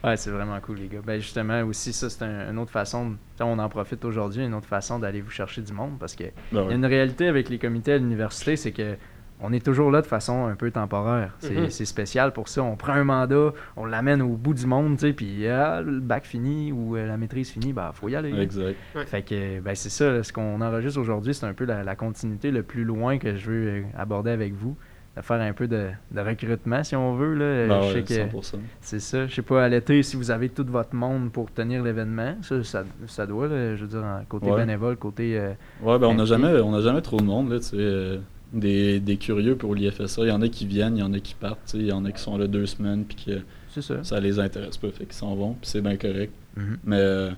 Ouais, c'est vraiment cool, les gars. Ben, justement, aussi, ça, c'est un- une autre façon, on en profite aujourd'hui, une autre façon d'aller vous chercher du monde parce que Ben il y a une réalité avec les comités à l'université, c'est que on est toujours là de façon un peu temporaire. C'est Mhm. c'est spécial pour ça. On prend un mandat, on l'amène au bout du monde, tu sais, puis ah, le bac fini ou euh, la maîtrise finie, bah faut y aller. Exact. Fait que ben c'est ça, là, ce qu'on enregistre aujourd'hui, c'est un peu la, la continuité le plus loin que je veux euh, aborder avec vous. De faire un peu de, de recrutement si on veut. Là. Ben je ouais, sais que 100%. c'est ça. Je sais pas à l'été si vous avez tout votre monde pour tenir l'événement. Ça, ça, ça doit, là, je veux dire, côté Ouais. bénévole, côté. euh, Ouais, ben on n'a jamais, on a jamais trop de monde, là, tu sais. euh, des, des curieux pour l'IFSA. Il y en a qui viennent, il y en a qui partent, tu sais. Il y en a qui sont là deux semaines, puis que ça. ça les intéresse pas, fait qu'ils s'en vont, puis c'est bien correct. Mhm. Mais, euh,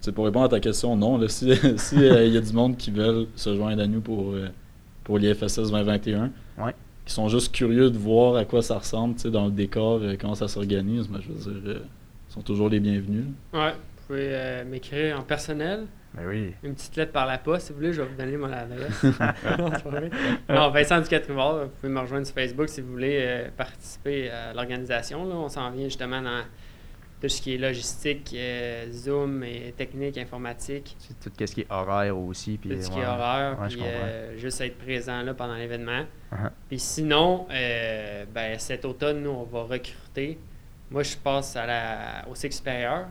c'est pour répondre à ta question, non. Là, si il y a du monde qui veulent se joindre à nous pour, euh, pour l'IFSS 2021, Ouais. qui sont juste curieux de voir à quoi ça ressemble tu sais, dans le décor, euh, comment ça s'organise, mais je veux dire, euh, ils sont toujours les bienvenus. là. Ouais, vous pouvez euh, m'écrire en personnel, Ben oui. une petite lettre par la poste, si vous voulez, je vais vous donner mon adresse. non, Vincent Ducatrimard, vous pouvez me rejoindre sur Facebook si vous voulez euh, participer à l'organisation. là. On s'en vient justement dans tout ce qui est logistique, euh, Zoom et technique, informatique, tout ce qui est horaire aussi. Puis, tout ce qui ouais. est horaire, Ouais, puis euh, juste être présent là, pendant l'événement. Uh-huh. Puis sinon, ben, cet automne, nous, on va recruter. Moi, je passe à la, au cycle supérieur,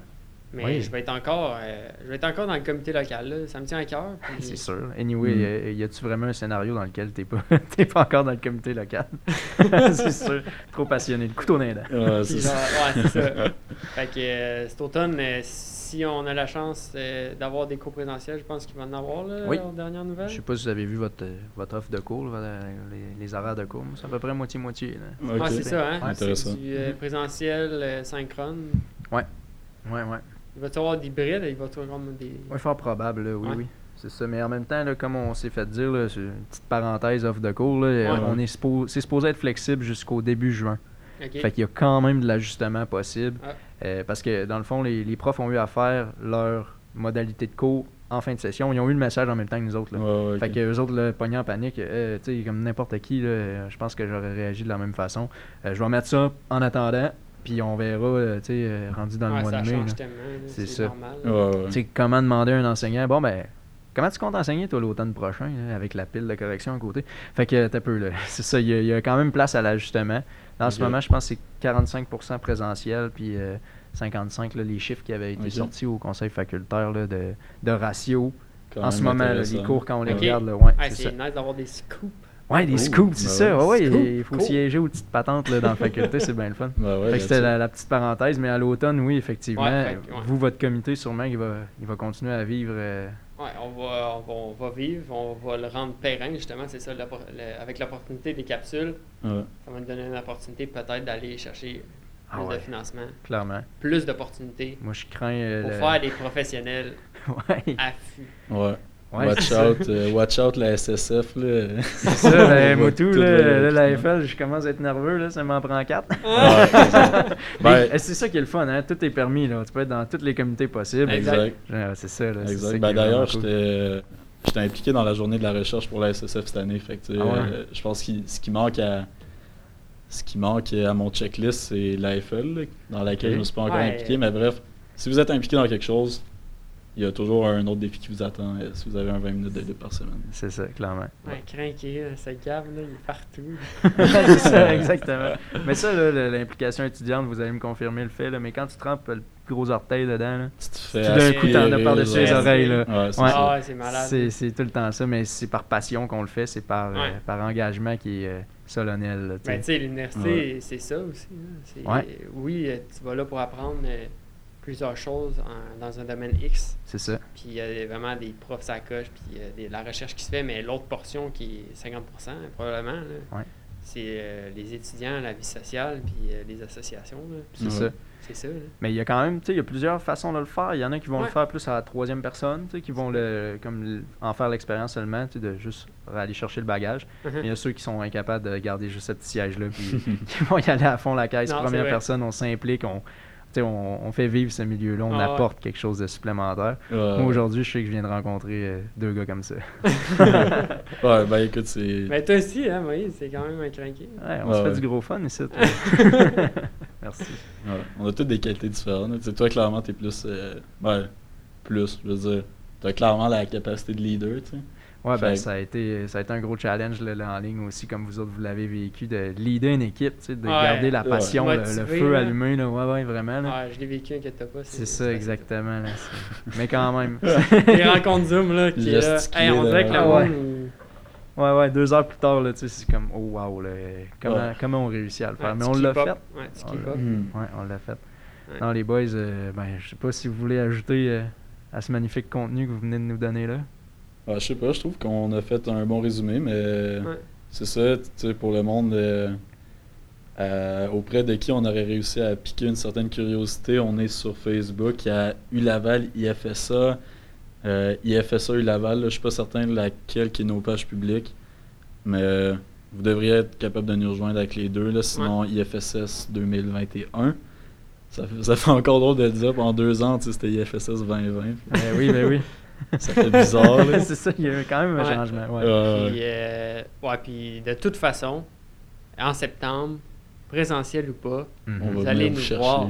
mais Oui. je vais être encore euh, je vais être encore dans le comité local. Là. Ça me tient à cœur. puis- C'est sûr. Anyway, Mm. y a-tu vraiment un scénario dans lequel t'es pas, t'es pas encore dans le comité local? c'est sûr. Trop passionné. Le couteau dents. Ouais, c'est ça. genre, ouais, c'est ça. fait que euh, cet automne, euh, si on a la chance euh, d'avoir des cours présentiels, je pense qu'il va en avoir là, Oui. aux dernières nouvelles. Je sais pas si vous avez vu votre, votre offre de cours, là, les, les horaires de cours. C'est à peu près moitié-moitié. là. Ok. Ouais, c'est ça, hein? Ouais. Intéressant. C'est du euh, présentiel euh, synchrone. Ouais, ouais. Il va y avoir d'hybride, il va y avoir des. Ouais, fort probable, là, oui, Ouais. oui. C'est ça. Mais en même temps, là, comme on s'est fait dire, là, c'est une petite parenthèse offre de cours, là, on est suppo- c'est supposé être flexible jusqu'au début juin. Ok. Fait qu'il y a quand même de l'ajustement possible. Ah. Euh, parce que dans le fond, les, les profs ont eu à faire leur modalité de cours en fin de session. Ils ont eu le message en même temps que nous autres. Là. Ouais, ouais, Fait que eux autres, là, pognés en panique, euh, comme n'importe qui, je pense que j'aurais réagi de la même façon. Euh, je vais mettre ça en attendant, puis on verra, euh, tu sais, euh, rendu dans le mois ça de mai. C'est ça. normal. là. Ouais, ouais. Tu sais, comment demander à un enseignant, bon, ben, comment tu comptes enseigner, toi, l'automne prochain, là, avec la pile de correction à côté? Fait que, t'as peu, là. C'est ça, il y, a- il y a quand même place à l'ajustement. En ce moment, je pense que c'est 45% présentiel, puis euh, 55, là, les chiffres qui avaient été sortis au conseil facultaire là, de, de ratio. Quand en ce moment, là, les cours, quand on les Ok. regarde, là, ouais, Ouais, c'est nice d'avoir des scoops. Ouais, des Oh, scoops, c'est ben ça. ouais, il faut cool. siéger aux petites patentes là, dans la faculté, c'est bien le fun. Ouais, ouais, Fait que c'était la, la petite parenthèse, mais à l'automne, oui, effectivement, Ouais, fait que, ouais. vous, votre comité, sûrement, il va, il va continuer à vivre. euh, Ouais, on va, on, va, on va vivre, on va le rendre pérenne, justement, c'est ça, le- avec l'opportunité des capsules, Ouais. ça va nous donner une opportunité peut-être d'aller chercher Ah plus ouais. de financement, clairement. plus d'opportunités Moi, je crains. euh, pour le- faire des professionnels ouais. affûts. Ouais. Ouais, watch out, euh, watch out la SSF là. C'est ça, ben, tout là, là, la. FL, je commence à être nerveux, là, ça m'en prend quatre. Ouais, c'est ça. Mais, Ben, euh, c'est ça qui est le fun, hein? tout est permis, là. tu peux être dans tous les comités possibles. exact. C'est ça, là. c'est ça Exact. Ben, D'ailleurs, cool. j'étais j'étais impliqué dans la journée de la recherche pour la SSF cette année. Fait que, Ah ouais? euh, je pense que ce qui manque à ce qui manque à mon checklist, c'est l'AFL, dans laquelle je me suis pas encore Ouais. impliqué. Mais bref, si vous êtes impliqué dans quelque chose, il y a toujours un autre défi qui vous attend euh, si vous avez un 20 minutes de libre par semaine. C'est ça, clairement. Ouais, craqué, là, ce gave, là, il est partout. c'est ça, exactement. Mais ça, l'implication étudiante, vous allez me confirmer le fait, là, mais quand tu trempes le gros orteil dedans, là, Tu te fais tout d'un coup, t'en as par-dessus les oreilles. Là. Ouais, c'est Ouais. ça. Ah ouais, c'est malade. C'est, tout le temps ça, mais c'est par passion qu'on le fait, c'est par, euh, Ouais. par engagement qui est euh, solennel. là, tu sais. Ben, tu sais, l'université, Ouais. c'est ça aussi. là. Ouais. Oui, euh, tu vas là pour apprendre euh, plusieurs choses en- dans un domaine X. c'est ça. Puis il y a vraiment des profs à coche, puis euh, des- la recherche qui se fait, mais l'autre portion qui est 50% probablement, là, Ouais. c'est euh, les étudiants, la vie sociale, puis euh, les associations. C'est Ouais. ça. C'est ça. là. Mais il y a quand même, tu sais, il y a plusieurs façons de le faire. Il y en a qui vont le faire plus à la troisième personne, tu sais, qui vont le, comme le- en faire l'expérience seulement, tu sais, de juste aller chercher le bagage. Mais il y a ceux qui sont incapables de garder juste ce petit siège-là, puis qui vont y aller à fond la caisse. Non, Première personne, on s'implique, on, on, on fait vivre ce milieu-là, on Ah ouais. apporte quelque chose de supplémentaire. Ouais. Moi, aujourd'hui, je sais que je viens de rencontrer euh, deux gars comme ça. Ouais, ben écoute, c'est. Mais toi aussi, hein, Moïse, c'est quand même un craqué. Ouais, on Ouais, se fait du gros fun ici. toi. Merci. Ouais, on a toutes des qualités différentes. Toi, clairement, t'es plus. euh, ben, plus, je veux dire. T'as clairement la capacité de leader, tu sais. Ouais, ben, ça, a été, ça a été un gros challenge là, là, en ligne aussi, comme vous autres, vous l'avez vécu, de leader une équipe, tu sais, de Ouais. garder la Ouais. passion, le- le, Motivé, feu là. allumé. Là, ouais, ouais, vraiment. là. Ouais, je l'ai vécu, inquiète pas. C'est ça, exactement. Là, Mais quand même. Les rencontres Zoom, là, qui Hey, on dirait que monde. Ouais. Ouais, ouais, deux heures plus tard, là, tu sais, c'est comme, oh wow, là, comment, Ouais. comment on réussit à le faire? Ouais, Mais tu on l'a fait. Ouais, On l'a- up. Ouais, on l'a fait. Ouais. Non, les boys, euh, ben, je sais pas si vous voulez ajouter euh, à ce magnifique contenu que vous venez de nous donner là. Ouais, je sais pas, je trouve qu'on a fait un bon résumé, mais Ouais. c'est ça, tu sais, pour le monde, euh, euh, auprès de qui on aurait réussi à piquer une certaine curiosité. On est sur Facebook. Il y a U-Laval, IFSA, euh, IFSA U-Laval. là, Je suis pas certain de laquelle qui est nos pages publiques. Mais euh, vous devriez être capable de nous rejoindre avec les deux. Là, sinon, IFSS 2021. Ça fait, ça fait encore drôle de le dire. Pendant deux ans, tu sais, c'était IFSS 2020. Ben oui, ben oui. Ça fait bizarre. c'est ça, il y a eu quand même un Ouais. changement. Ouais. Euh, Puis, euh, ouais, puis de toute façon, en septembre, présentiel ou pas, Mhm. Vous allez nous chercher. voir.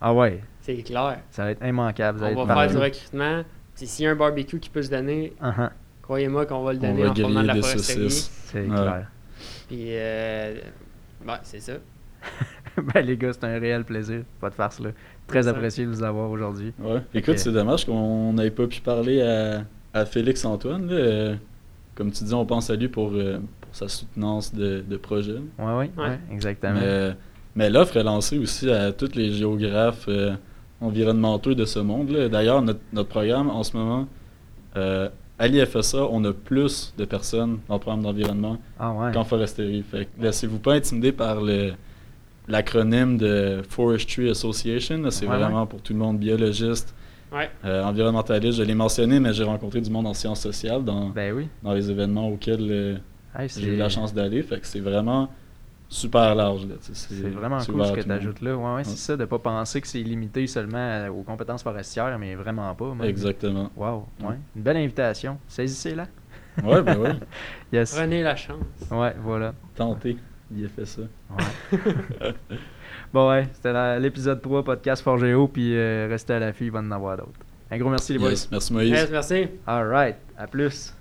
Ah ouais, c'est clair. ça va être immanquable. Vous allez On va faire du recrutement. Puis s'il y a un barbecue qui peut se donner, Uh-huh, croyez-moi qu'on va le On donner va en formant de la foresterie. c'est Ouais. clair. Puis, euh, ouais, c'est ça. ben les gars, c'est un réel plaisir. Pas de farce là. Très apprécié de vous avoir aujourd'hui. Ouais. Écoute, c'est dommage qu'on n'ait pas pu parler à, à Félix Antoine. là. Comme tu dis, on pense à lui pour, euh, pour sa soutenance de, de projet. Ouais, ouais, ouais, Ouais. exactement. Mais, mais l'offre est lancée aussi à tous les géographes euh, environnementaux de ce monde. là. D'ailleurs, notre, notre programme en ce moment, euh, à l'IFSA, on a plus de personnes dans le programme d'environnement Ah ouais. qu'en foresterie. Fait que laissez-vous pas intimider par le l'acronyme de Forestry Association. C'est Ouais, vraiment pour tout le monde, biologiste, Ouais. euh, environnementaliste. Je l'ai mentionné, mais j'ai rencontré du monde en sciences sociales dans, Ben oui. dans les événements auxquels euh, Hey, j'ai eu la chance d'aller. Fait que c'est vraiment super large. C'est vraiment cool ce que tu ajoutes là. Ouais, ouais, c'est ça, de pas penser que c'est limité seulement aux compétences forestières, mais vraiment pas. même. Exactement. Wow, Ouais. ouais. Une belle invitation. Saisissez-la. Ouais, ben. Yes. Prenez la chance. Ouais, voilà. Tentez il a fait ça. Ouais. bon, ouais, c'était l'épisode 3, podcast Forgeo, puis euh, restez à l'affût, il va en avoir d'autres. Un gros merci, les boys. Merci, Moïse. Merci. All right, à plus.